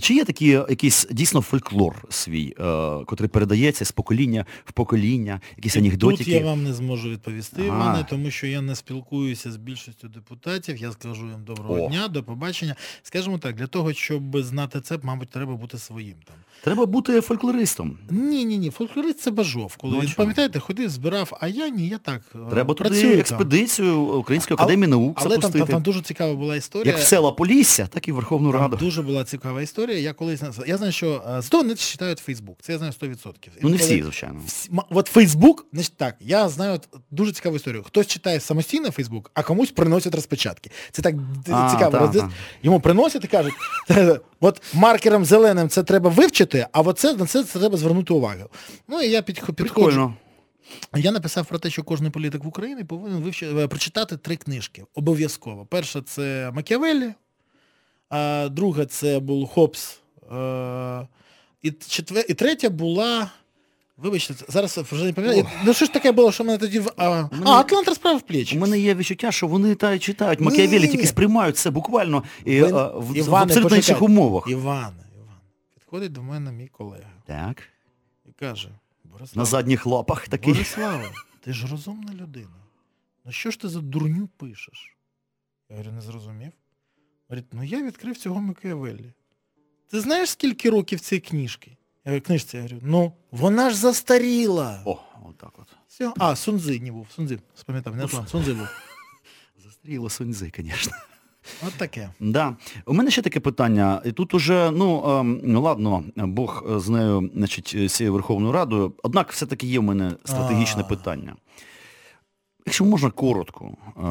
Чи є такий якийсь дійсно фольклор свій, е, котрий передається з покоління в покоління, якісь анекдотики? Тут я вам не зможу відповісти. Іване, тому що я не спілкуюся з більшістю депутатів. Я скажу їм доброго дня, до побачення. Скажімо так, для того, щоб знати це, мабуть, треба бути своїм там. Треба бути фольклористом. Ні, ні, ні, фольклорист це бажов. Коли Ну, він? Пам'ятаєте, ходив, збирав, а я ні, я так е, Треба туди там. експедицію Української Але- академії наук Але там, запустити. там, там дуже цікава була історія. Як в села Полісся, так і в Верховну Там Раду. дуже була цікава історія. Я колись я знаю, що е, зато не читають Фейсбук. Це я знаю 100%. Ну не Інколи- всі, звичайно. Всі- От Фейсбук, значить так, я знаю от дуже цікаву історію. Хтось читає самостійно Фейсбук, а комусь приносять розпечатки. Це так А, цікаво. та, та. Йому приносять і кажуть, от маркером зеленим це треба вивчити, а от це, на це треба звернути увагу. Ну і я підх- підходжу. Я написав про те, що кожен політик в Україні повинен вивчити, е, прочитати три книжки. Обов'язково. Перша це Макіавеллі, а друга це був Гоббс. е, І, четвер... і третя була. Вибачте, зараз вже не пам'ятаю. Ну що ж таке було, що мене тоді в. А, мене- а Атлант розправив плечі. У мене є відчуття, що вони та читають Макіавелі, тільки сприймають це буквально і, Ви- а, в, в Іване, абсолютно інших умовах. Іване, Іван, підходить до мене мій колега Так. і каже: На задніх лапах такий. Бориславе, ти ж розумна людина. Ну що ж ти за дурню пишеш? Я говорю, не зрозумів. Говорить, ну я відкрив цього Макіавеллі. Ти знаєш, скільки років цієї книжки? Я говорю, книжці, я говорю, ну вона ж застаріла. О, отак от. Все. А, Сунзи не був. Сунзи, спам'ятав, не Атлант, Сунзи був. Застріло Суньзи, звісно. От таке. Да. У мене ще таке питання. І тут уже, ну, ем, ну ладно, Бог з нею, значить, з цією Верховною Радою, однак все-таки є в мене стратегічне питання. Якщо можна коротко.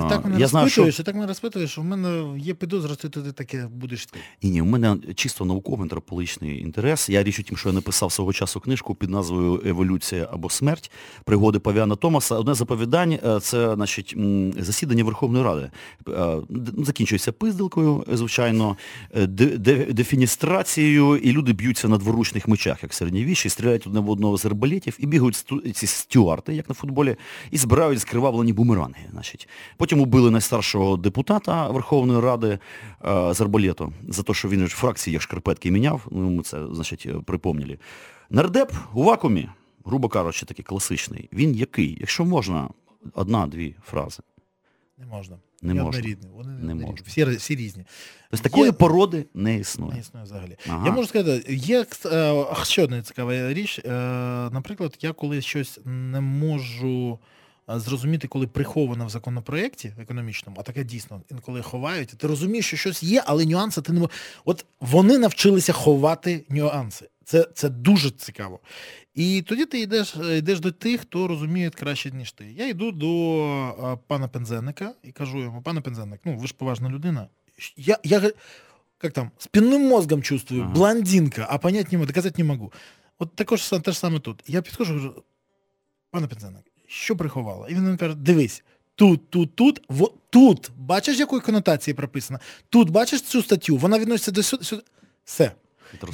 Так мене я знаю, що так мене розпитуєш, що в мене є підозра, ти таке будеш ти. Ні, ні, у мене чисто науковий антропологічний інтерес. Я річ у тім, що я написав свого часу книжку під назвою Еволюція або смерть пригоди Павіана Томаса. Одне з оповідань е, це значить, засідання Верховної Ради. Е, Закінчується пиздилкою, е, звичайно, е, де- де- дефіністрацією, і люди б'ються на дворучних мечах, як середньовіччі, стріляють одне в одного з арбалетів, і бігають ці стюарти, як на футболі, і збирають скривавлені бумеранги. Значить. Потім убили найстаршого депутата Верховної Ради е, з арбалету за те, що він ж фракції як шкарпетки міняв, ну ми це, значить, е, припомнили. Нардеп у вакуумі, грубо кажучи, такий класичний, він який? Якщо можна, одна-дві фрази. Не можна. Не Ні можна. однорідні. Вони Не можна. Всі, всі різні. Тобто такої Є- породи не існує. Не існує взагалі. Ага. Я можу сказати, є е, ще одна цікава річ. Е, наприклад, я коли щось не можу зрозуміти, коли приховано в законопроєкті економічному, а таке дійсно інколи ховають, ти розумієш, що щось є, але нюанси ти не можеш. От вони навчилися ховати нюанси. Це, це дуже цікаво. І тоді ти йдеш, е, йдеш до тих, хто розуміє краще, ніж ти. Я йду до пана Пензенника і кажу йому, пане Пензенник, ну ви ж поважна людина. Я, я, как там, спинным мозгом чувствую, Ага. блондинка, а понять не могу, доказать не могу. От також те ж саме тут. Я підходжу, кажу, пане Пензенник, що приховала? І він мені каже, дивись, тут, тут, тут, во, тут, бачиш, якої конотації прописано? Тут бачиш цю статтю, вона відноситься до сюди. сюди. Все.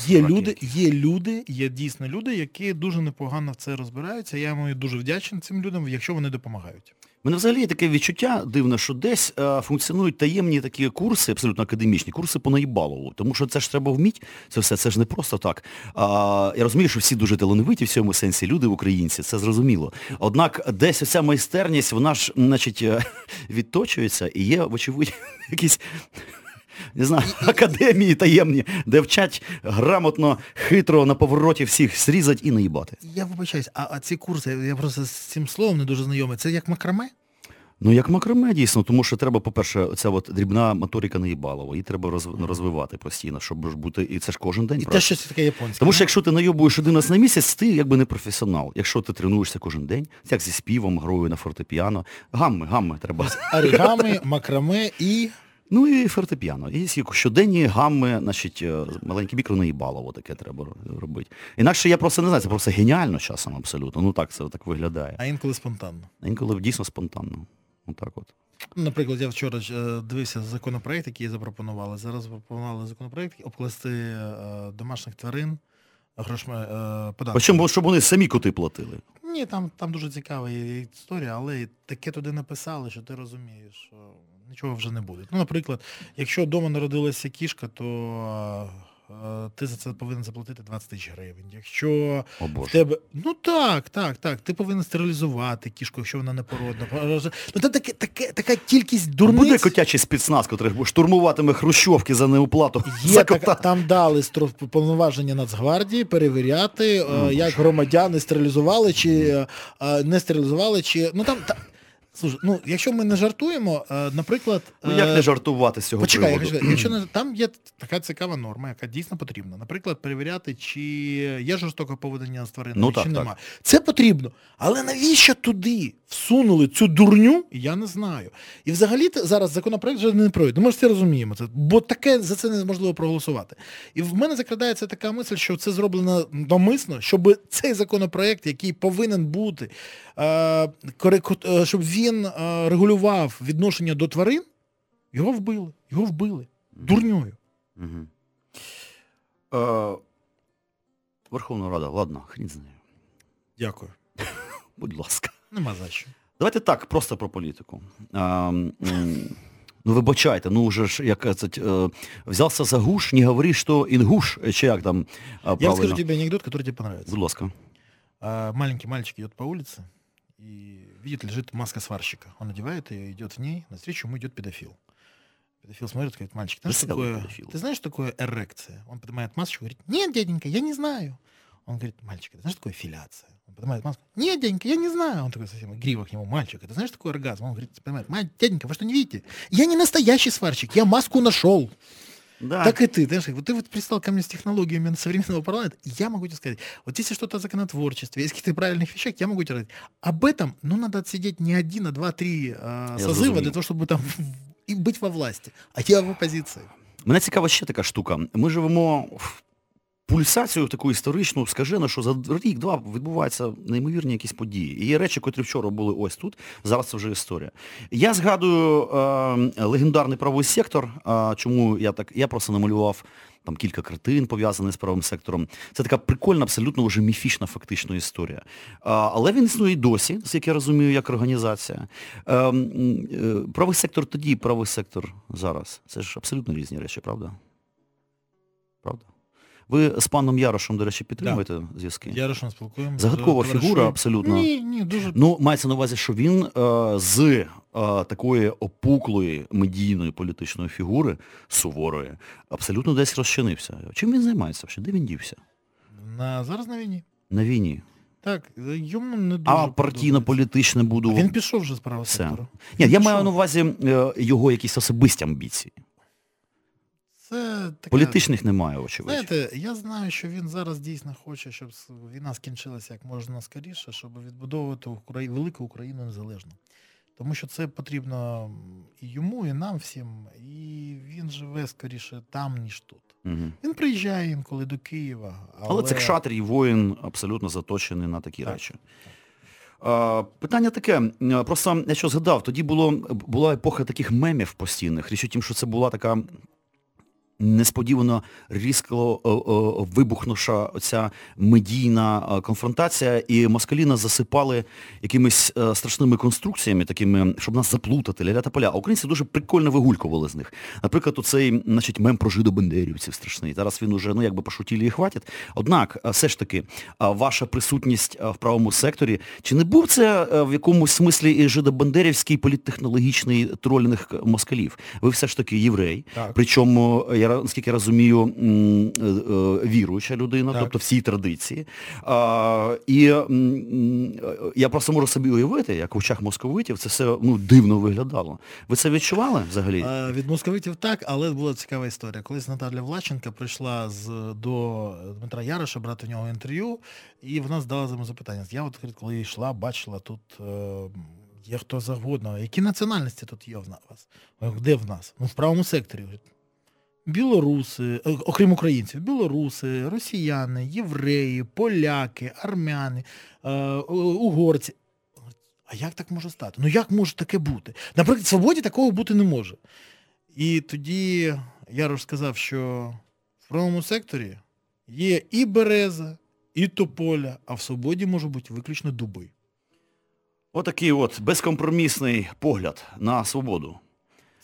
Є люди, є люди, є дійсно люди, які дуже непогано в це розбираються. Я йому дуже вдячний цим людям, якщо вони допомагають. Мене взагалі є таке відчуття дивне, що десь е, функціонують таємні такі курси, абсолютно академічні, курси по наїбалову. Тому що це ж треба вміти, це все, це ж не просто так. Е, я розумію, що всі дуже талановиті в цьому сенсі, люди українці, це зрозуміло. Однак десь оця майстерність, вона ж, значить, е, відточується і є, вочевидь, якісь. Не знаю, академії таємні, де вчать грамотно, хитро на повороті всіх зрізати і наїбати. Я вибачаюсь, а, а ці курси, я просто з цим словом не дуже знайомий, це як макраме? Ну, як макраме, дійсно, тому що треба, по-перше, оця от дрібна моторика наїбалова, її треба розв- розвивати постійно, щоб бути, і це ж кожен день. І те правда? щось таке японське. Тому що якщо ти найобуєш один раз на місяць, ти якби не професіонал. Якщо ти тренуєшся кожен день, як зі співом, грою на фортепіано, гамми, гамми треба. оригами, макраме і. Ну і фортепіано. І щоденні гамми, значить, е, маленьке мікро наїбалово таке треба робити. Інакше я просто не знаю, це просто геніально часом абсолютно. Ну так це так виглядає. А інколи спонтанно. А інколи дійсно спонтанно. Отак от. Ну, Наприклад, я вчора е, дивився законопроект, який запропонували. Зараз запропонували законопроект обкласти е, домашніх тварин грошми податками. Причому, щоб вони самі коти платили. ні, там, там дуже цікава історія, але таке туди написали, що ти розумієш, що нічого вже не буде. Ну, наприклад, якщо вдома народилася кішка, то Е, ти за це повинен заплатити 20 тисяч гривень. Якщо О, Боже. в тебе. Ну так, так, так. Ти повинен стерилізувати кішку, якщо вона не породна. Ну це таке, таке, така кількість дурниць. Буде котячий спецназ, який штурмуватиме хрущовки за неуплату. Є за кота. там дали повноваження Нацгвардії перевіряти, е, як громадяни стерилізували чи е, не стерилізували, чи. Ну там. та- Слушай, ну якщо ми не жартуємо, е, наприклад. Ну як е, не жартувати з цього Почекай, приводу? якщо, якщо не там є така цікава норма, яка дійсно потрібна. Наприклад, перевіряти, чи є жорстоке поведення з тваринами, Ну, чи так, так. немає. Це потрібно. Але навіщо туди всунули цю дурню, я не знаю. І взагалі зараз законопроект вже не пройде. Ми ж це розуміємо. Це, бо таке за це неможливо проголосувати. І в мене закрадається така мисль, що це зроблено домисно, щоб цей законопроект, який повинен бути, щоб він е, регулював відношення до тварин, його вбили. Його вбили. Дурньою. Угу. Е, Верховна Рада, ладно, хрін з нею. Дякую. Будь ласка. Нема за що. Давайте так, просто про політику. Ну, вибачайте, ну вже ж, як це, е, взявся за гуш, не говори, що інгуш, чи як там а, Я правильно. расскажу тебе анекдот, который тебе понравится. Будь ласка. Маленький мальчик идет по улице и видит, лежит маска сварщика. Он надевает ее, идет в ней, навстречу ему идет педофил. Педофил смотрит, говорит, мальчик, ты знаешь, что такое, педофил. ты знаешь, что такое эрекция? Он поднимает масочку, говорит, нет, дяденька, я не знаю. Он говорит, мальчик, ты знаешь, что такое филяция? Он поднимает маску, нет, дяденька, я не знаю. Он такой совсем игриво к нему, мальчик, ты знаешь, что такое оргазм? Он говорит, понимает, мать, дяденька, вы что не видите? Я не настоящий сварщик, я маску нашел. Да. Так и ты, знаешь, вот ты вот пристал ко мне с технологиями современного парламента, и я могу тебе сказать, вот если что-то о законотворчестве, есть какие-то правильных вещах, я могу тебе сказать, об этом, ну, надо отсидеть не один, а два, три э, созыва зрозумів. для того, чтобы там и быть во власти, а я в оппозиции. Мене цікава ще така штука. Ми живемо в пульсацію таку історичну, скажено, що за рік-два відбуваються неймовірні якісь події. І є речі, котрі вчора були ось тут, зараз це вже історія. Я згадую е, легендарний правий сектор, е, чому я так, я просто намалював там кілька картин, пов'язаних з правим сектором. Це така прикольна, абсолютно вже міфічна фактично історія. Але він існує і досі, як я розумію, як організація. Е, е, правий сектор тоді, правий сектор зараз. Це ж абсолютно різні речі, правда? Правда? Ви з паном Ярошем, до речі, підтримуєте зв'язки? Я Рошан спілкуємося. Загадкова товаришую. фігура абсолютно. Ні, ні, дуже... Ну, мається на увазі, що він е, з е, такої опуклої медійної політичної фігури, суворої, абсолютно десь розчинився. Чим він займається? Де він дівся? На, зараз на війні. На війні. Так, йому не дуже А партійно-політичне буду. Він пішов вже з правого сектору. Ні, я Пішов. маю на увазі е, його якісь особисті амбіції. Це таке... Політичних немає, очевидь. Знаєте, я знаю, що він зараз дійсно хоче, щоб війна скінчилася як можна скоріше, щоб відбудовувати Украї... велику Україну незалежно. Тому що це потрібно і йому, і нам всім, і він живе скоріше там, ніж тут. Угу. Він приїжджає інколи до Києва. Але, Але це кшатрій воїн абсолютно заточений на такі Так. речі. Питання таке, просто я що згадав, тоді було, була епоха таких мемів постійних. Річ у тім, що це була така несподівано різко е, е, вибухнувша оця медійна е, конфронтація, і москалі нас засипали якимись страшними конструкціями, такими, щоб нас заплутати, ля та поля. А українці дуже прикольно вигулькували з них. Наприклад, оцей значить, мем про жидобендерівців страшний. Зараз він уже, ну якби пошутілі і хватить. Однак, все ж таки, ваша присутність в правому секторі, чи не був це в якомусь смислі і жидобендерівський політтехнологічний тролінг москалів? Ви все ж таки єврей, Так. причому, я наскільки розумію, е, е, віруюча людина, Так. тобто всій традиції. А, і м, я просто можу собі уявити, як в очах московитів це все ну, дивно виглядало. Ви це відчували взагалі? Е, Від московитів так, але була цікава історія. Колись Наталя Влаченка прийшла з, до Дмитра Яроша брати в нього інтерв'ю, і вона задала йому запитання. Я от коли йшла, бачила, тут е, є хто завгодно. Які національності тут є в нас? Де в нас? Ну, в правому секторі. Білоруси, е, окрім українців, білоруси, росіяни, євреї, поляки, армяни, е, угорці. А як так може стати? Ну як може таке бути? Наприклад, в свободі такого бути не може. І тоді Ярош сказав, що в правому секторі є і береза, і тополя, а в свободі можуть бути виключно дуби. Отакий от безкомпромісний погляд на свободу.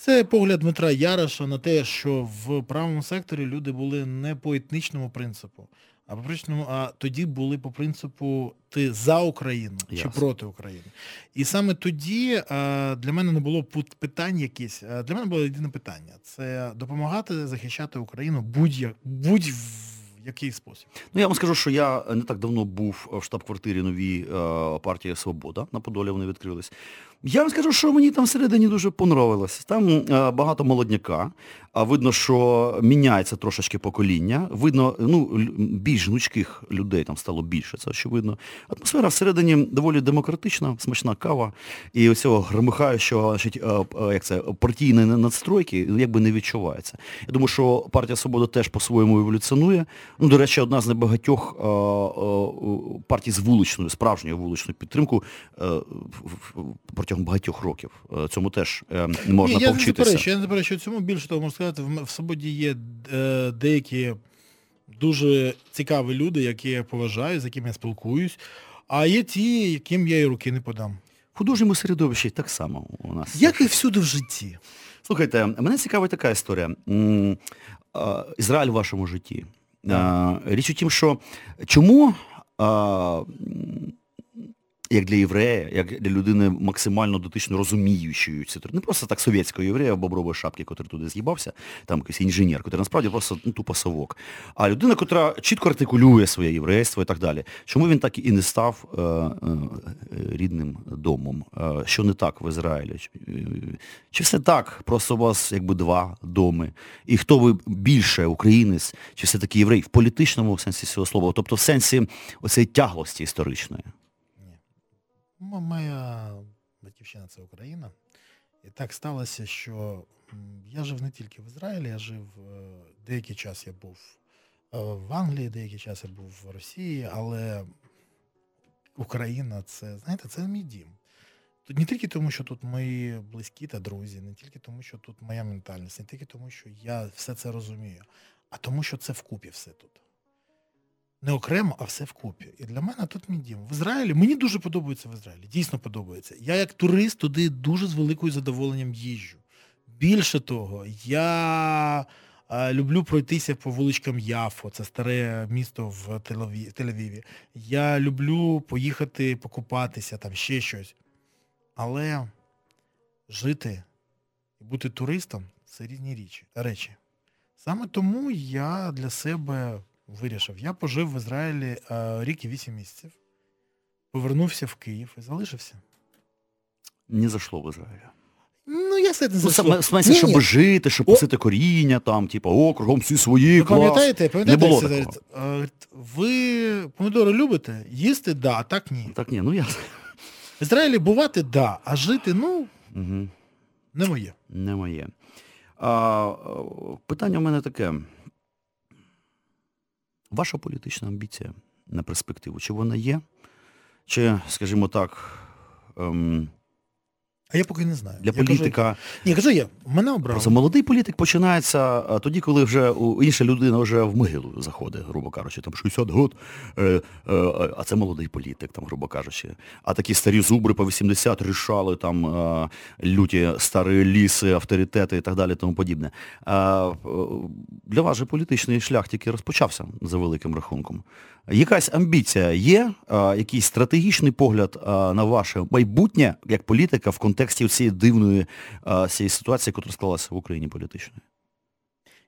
Це погляд Дмитра Яроша на те, що в правому секторі люди були не по етнічному принципу, а по причиному, а тоді були по принципу ти за Україну чи Ясно. проти України. І саме тоді а, для мене не було питань якісь. А, Для мене було єдине питання це допомагати захищати Україну будь-як будь-який спосіб. Ну я вам скажу, що я не так давно був в штаб-квартирі новій е, партії Свобода на Подолі вони відкрились. Я вам скажу, що мені там всередині дуже понравилось. Там е, багато молодняка, а видно, що міняється трошечки покоління. Видно, ну, більш гнучких людей там стало більше, це очевидно. Атмосфера всередині доволі демократична, смачна кава. І оцього громихаючого, е, е, як це, партійної надстройки якби не відчувається. Я думаю, що партія Свобода теж по-своєму еволюціонує. Ну, до речі, одна з небагатьох партій з вуличною, справжньою вуличною підтримкою протягом багатьох років. Е, Цьому теж е, можна Ні, я не повчитися. заперечую, я не заперечую цьому. Більше того, можу сказати, в, свободі є е, деякі дуже цікаві люди, які я поважаю, з якими я спілкуюсь, а є ті, яким я і руки не подам. В художньому середовищі так само у нас. Як і всюди в житті. Слухайте, мене цікавить така історія. Ізраїль в вашому житті. Річ у тім, що чому, як для єврея, як для людини максимально дотично розуміючої цю не просто так совєтського єврея в бобрової шапки, який туди з'їбався, там якийсь інженер, який насправді просто ну, тупо совок, а людина, яка чітко артикулює своє єврейство і так далі. Чому він так і не став е, е, рідним домом? Е, що не так в Ізраїлі? Чи, е, чи все так? Просто у вас якби два доми. І хто ви більше українець, чи все-таки єврей в політичному сенсі цього слова, тобто в сенсі оцеї тяглості історичної? Моя батьківщина це Україна. І так сталося, що я жив не тільки в Ізраїлі, я жив е, деякий час я був е, в Англії, деякий час я був в Росії, але Україна це, знаєте, це мій дім. Тут не тільки тому, що тут мої близькі та друзі, не тільки тому, що тут моя ментальність, не тільки тому, що я все це розумію, а тому, що це вкупі все тут. Не окремо, а все вкупі. І для мене тут мій дім. В Ізраїлі мені дуже подобається в Ізраїлі. Дійсно подобається. Я як турист туди дуже з великою задоволенням їжджу. Більше того, я е, люблю пройтися по вуличкам Яфо, це старе місто в Тель-Аві- Тель-Авіві. Я люблю поїхати покупатися, там ще щось. Але жити і бути туристом це різні речі. Саме тому я для себе вирішив. Я пожив в Ізраїлі е, рік і вісім місяців, повернувся в Київ і залишився. Не зайшло в Ізраїль. Ну, я це Ну, зайшло. смислі, щоб ні. жити, щоб О. посити коріння, там, типу, о, кругом всі свої, Ви клас. пам'ятаєте, пам'ятаєте, Не було це такого. Е, Ви помідори любите? Їсти? Да, а так ні. Так, ні, ну я... В Ізраїлі бувати, да, а жити, ну, Угу. не моє. Не моє. А, е, питання в мене таке. Ваша політична амбіція на перспективу, чи вона є? Чи, скажімо так, ем, А я поки не знаю. для Я кажу, ні, кажу я, мене обрали. Просто молодий політик починається тоді, коли вже інша людина вже в могилу заходить, грубо кажучи, там 60 год, е, е, а це молодий політик, там, грубо кажучи. А такі старі зубри по 80 рішали там е, люті старі ліси, авторитети і так далі, тому подібне. Для вас же політичний шлях тільки розпочався за великим рахунком. Якась амбіція є, якийсь стратегічний погляд на ваше майбутнє як політика в контексті цієї дивної цієї ситуації, яка склалася в Україні політичної?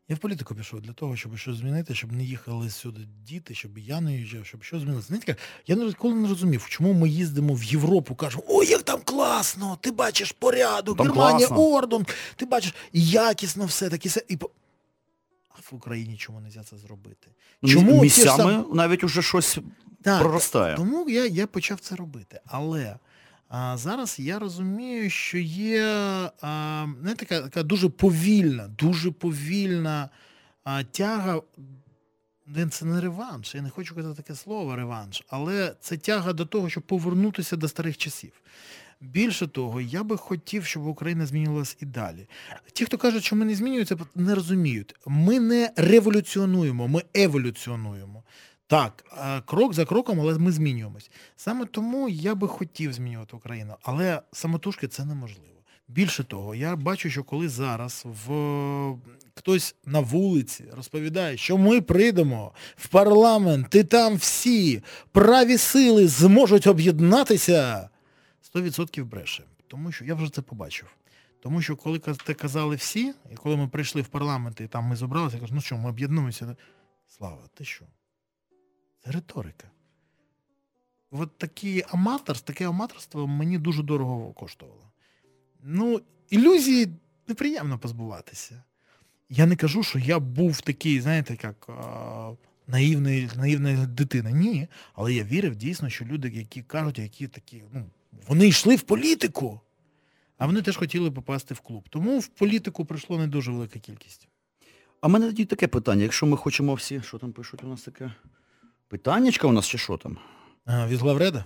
Я в політику пішов для того, щоб щось змінити, щоб не їхали сюди діти, щоб я не їжджав, щоб щось змінилося. Знаєте, я ніколи не розумів, чому ми їздимо в Європу, кажемо, ой, як там класно, ти бачиш порядок, Там Германія, класно. ордон, ти бачиш, якісно все таке. все. І... А в Україні чому не можна це зробити? Чому місцями сам- навіть уже щось Так, проростає? Тому я, я почав це робити. Але а, зараз я розумію, що є а, не, така, така дуже повільна, дуже повільна а, тяга. Це не реванш, я не хочу казати таке слово реванш, але це тяга до того, щоб повернутися до старих часів. Більше того, я би хотів, щоб Україна змінювалась і далі. Ті, хто кажуть, що ми не змінюємося, не розуміють. Ми не революціонуємо, ми еволюціонуємо. Так, крок за кроком, але ми змінюємось. Саме тому я би хотів змінювати Україну, але самотужки це неможливо. Більше того, я бачу, що коли зараз в хтось на вулиці розповідає, що ми прийдемо в парламент, і там всі праві сили зможуть об'єднатися, 100% бреше. Тому що я вже це побачив. Тому що коли те казали всі, і коли ми прийшли в парламент і там ми зібралися, я кажу, ну що, ми об'єднуємося. Слава, ти що? Риторика. От такі аматор, таке аматорство мені дуже дорого коштувало. Ну, ілюзії неприємно позбуватися. Я не кажу, що я був такий, знаєте, як наївний, наївна дитина. Ні. Але я вірив дійсно, що люди, які кажуть, які такі, ну, вони йшли в політику, а вони теж хотіли попасти в клуб. Тому в політику прийшло не дуже велика кількість. А в мене тоді таке питання, якщо ми хочемо всі, що там пишуть у нас таке? Питаннячка у нас чи що там? А, Від Главреда?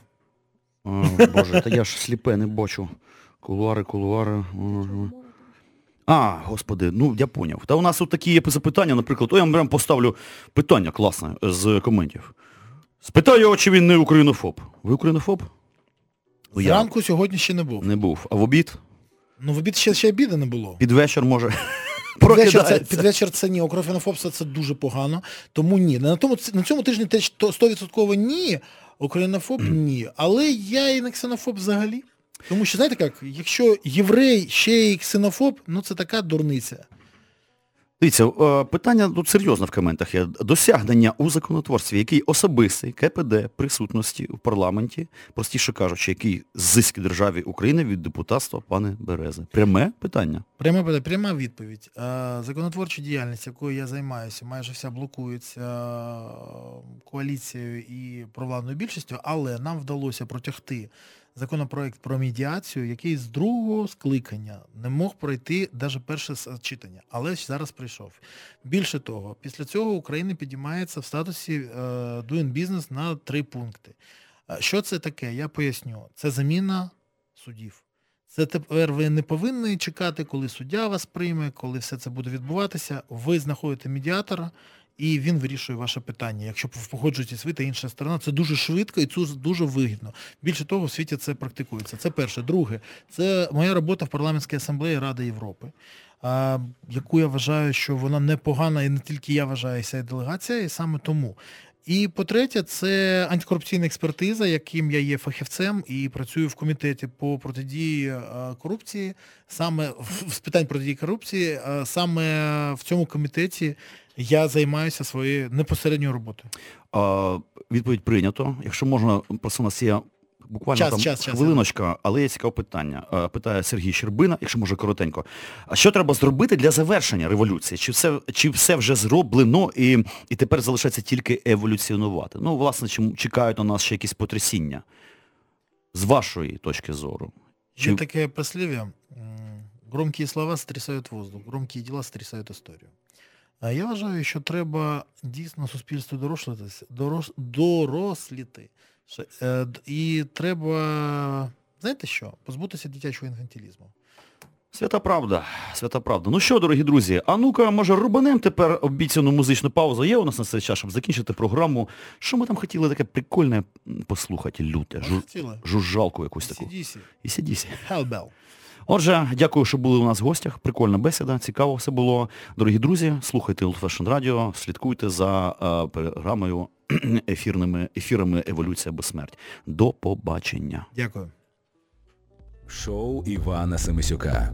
О, Боже, та я ж сліпе не бачу. Кулуари, кулуари. А, господи, ну я поняв. Та у нас от такі є запитання, наприклад, о, я вам прям поставлю питання класне з коментів. Спитаю його, чи він не українофоб. Ви українофоб? Зранку сьогодні ще не був. Не був. А в обід? Ну, в обід ще ще обіду не було. Під вечір, може. Під вечір це, під вечір це ні, українофобство це дуже погано. Тому ні. На тому, на цьому тижні теж 100% ні. Українофоб ні. Але я і не ксенофоб взагалі. Тому що, знаєте як, якщо єврей ще й ксенофоб, ну це така дурниця. Дивіться, е, питання тут серйозне в коментах є. Досягнення у законотворстві, який особистий КПД присутності в парламенті, простіше кажучи, який зиск державі України від депутатства пане Берези. Пряме питання? Пряме питання, пряма відповідь. Е, законотворча діяльність, якою я займаюся, майже вся блокується е, коаліцією і провладною більшістю, але нам вдалося протягти законопроект про медіацію, який з другого скликання не мог пройти навіть перше читання, але зараз прийшов. Більше того, після цього Україна підіймається в статусі е, Doing Business на три пункти. Е, що це таке? Я поясню. Це заміна судів. Це тепер ви не повинні чекати, коли суддя вас прийме, коли все це буде відбуватися. Ви знаходите медіатора, і він вирішує ваше питання. Якщо погоджуєтесь ви та інша сторона, це дуже швидко і це дуже вигідно. Більше того, в світі це практикується. Це перше. Друге, це моя робота в парламентській асамблеї Ради Європи, яку я вважаю, що вона непогана, і не тільки я вважаю, і делегація, і саме тому. І по-третє, це антикорупційна експертиза, яким я є фахівцем і працюю в комітеті по протидії корупції, саме з питань протидії корупції, саме в цьому комітеті я займаюся своєю непосередньою роботою. А, Відповідь прийнято. Якщо можна, просто у нас є буквально час, там час, хвилиночка, час. але є цікаве питання. Питає Сергій Щербина, якщо може коротенько. А що треба зробити для завершення революції? Чи все чи все вже зроблено і і тепер залишається тільки еволюціонувати? Ну, власне, чи чекають на нас ще якісь потрясіння? З вашої точки зору. Чи... Є таке прислів'я. Громкі слова стрясають воздух, громкі діла стрясають історію. Я вважаю, що треба дійсно суспільству дорослитися, дорос, доросліти. Е, і треба, знаєте що, позбутися дитячого інфантилізму. Свята правда, свята правда. Ну що, дорогі друзі, а ну-ка, може, рубанем тепер обіцяну музичну паузу є у нас на цей час, щоб закінчити програму. Що ми там хотіли таке прикольне послухати, люте, жу... жужжалку якусь таку. І сідісі. Hellbell. Отже, дякую, що були у нас в гостях. Прикольна бесіда, цікаво все було. Дорогі друзі, слухайте Old Fashion Radio, слідкуйте за е, програмою ефірними ефірами Еволюція без смерть. До побачення. Дякую. Шоу Івана Семисюка.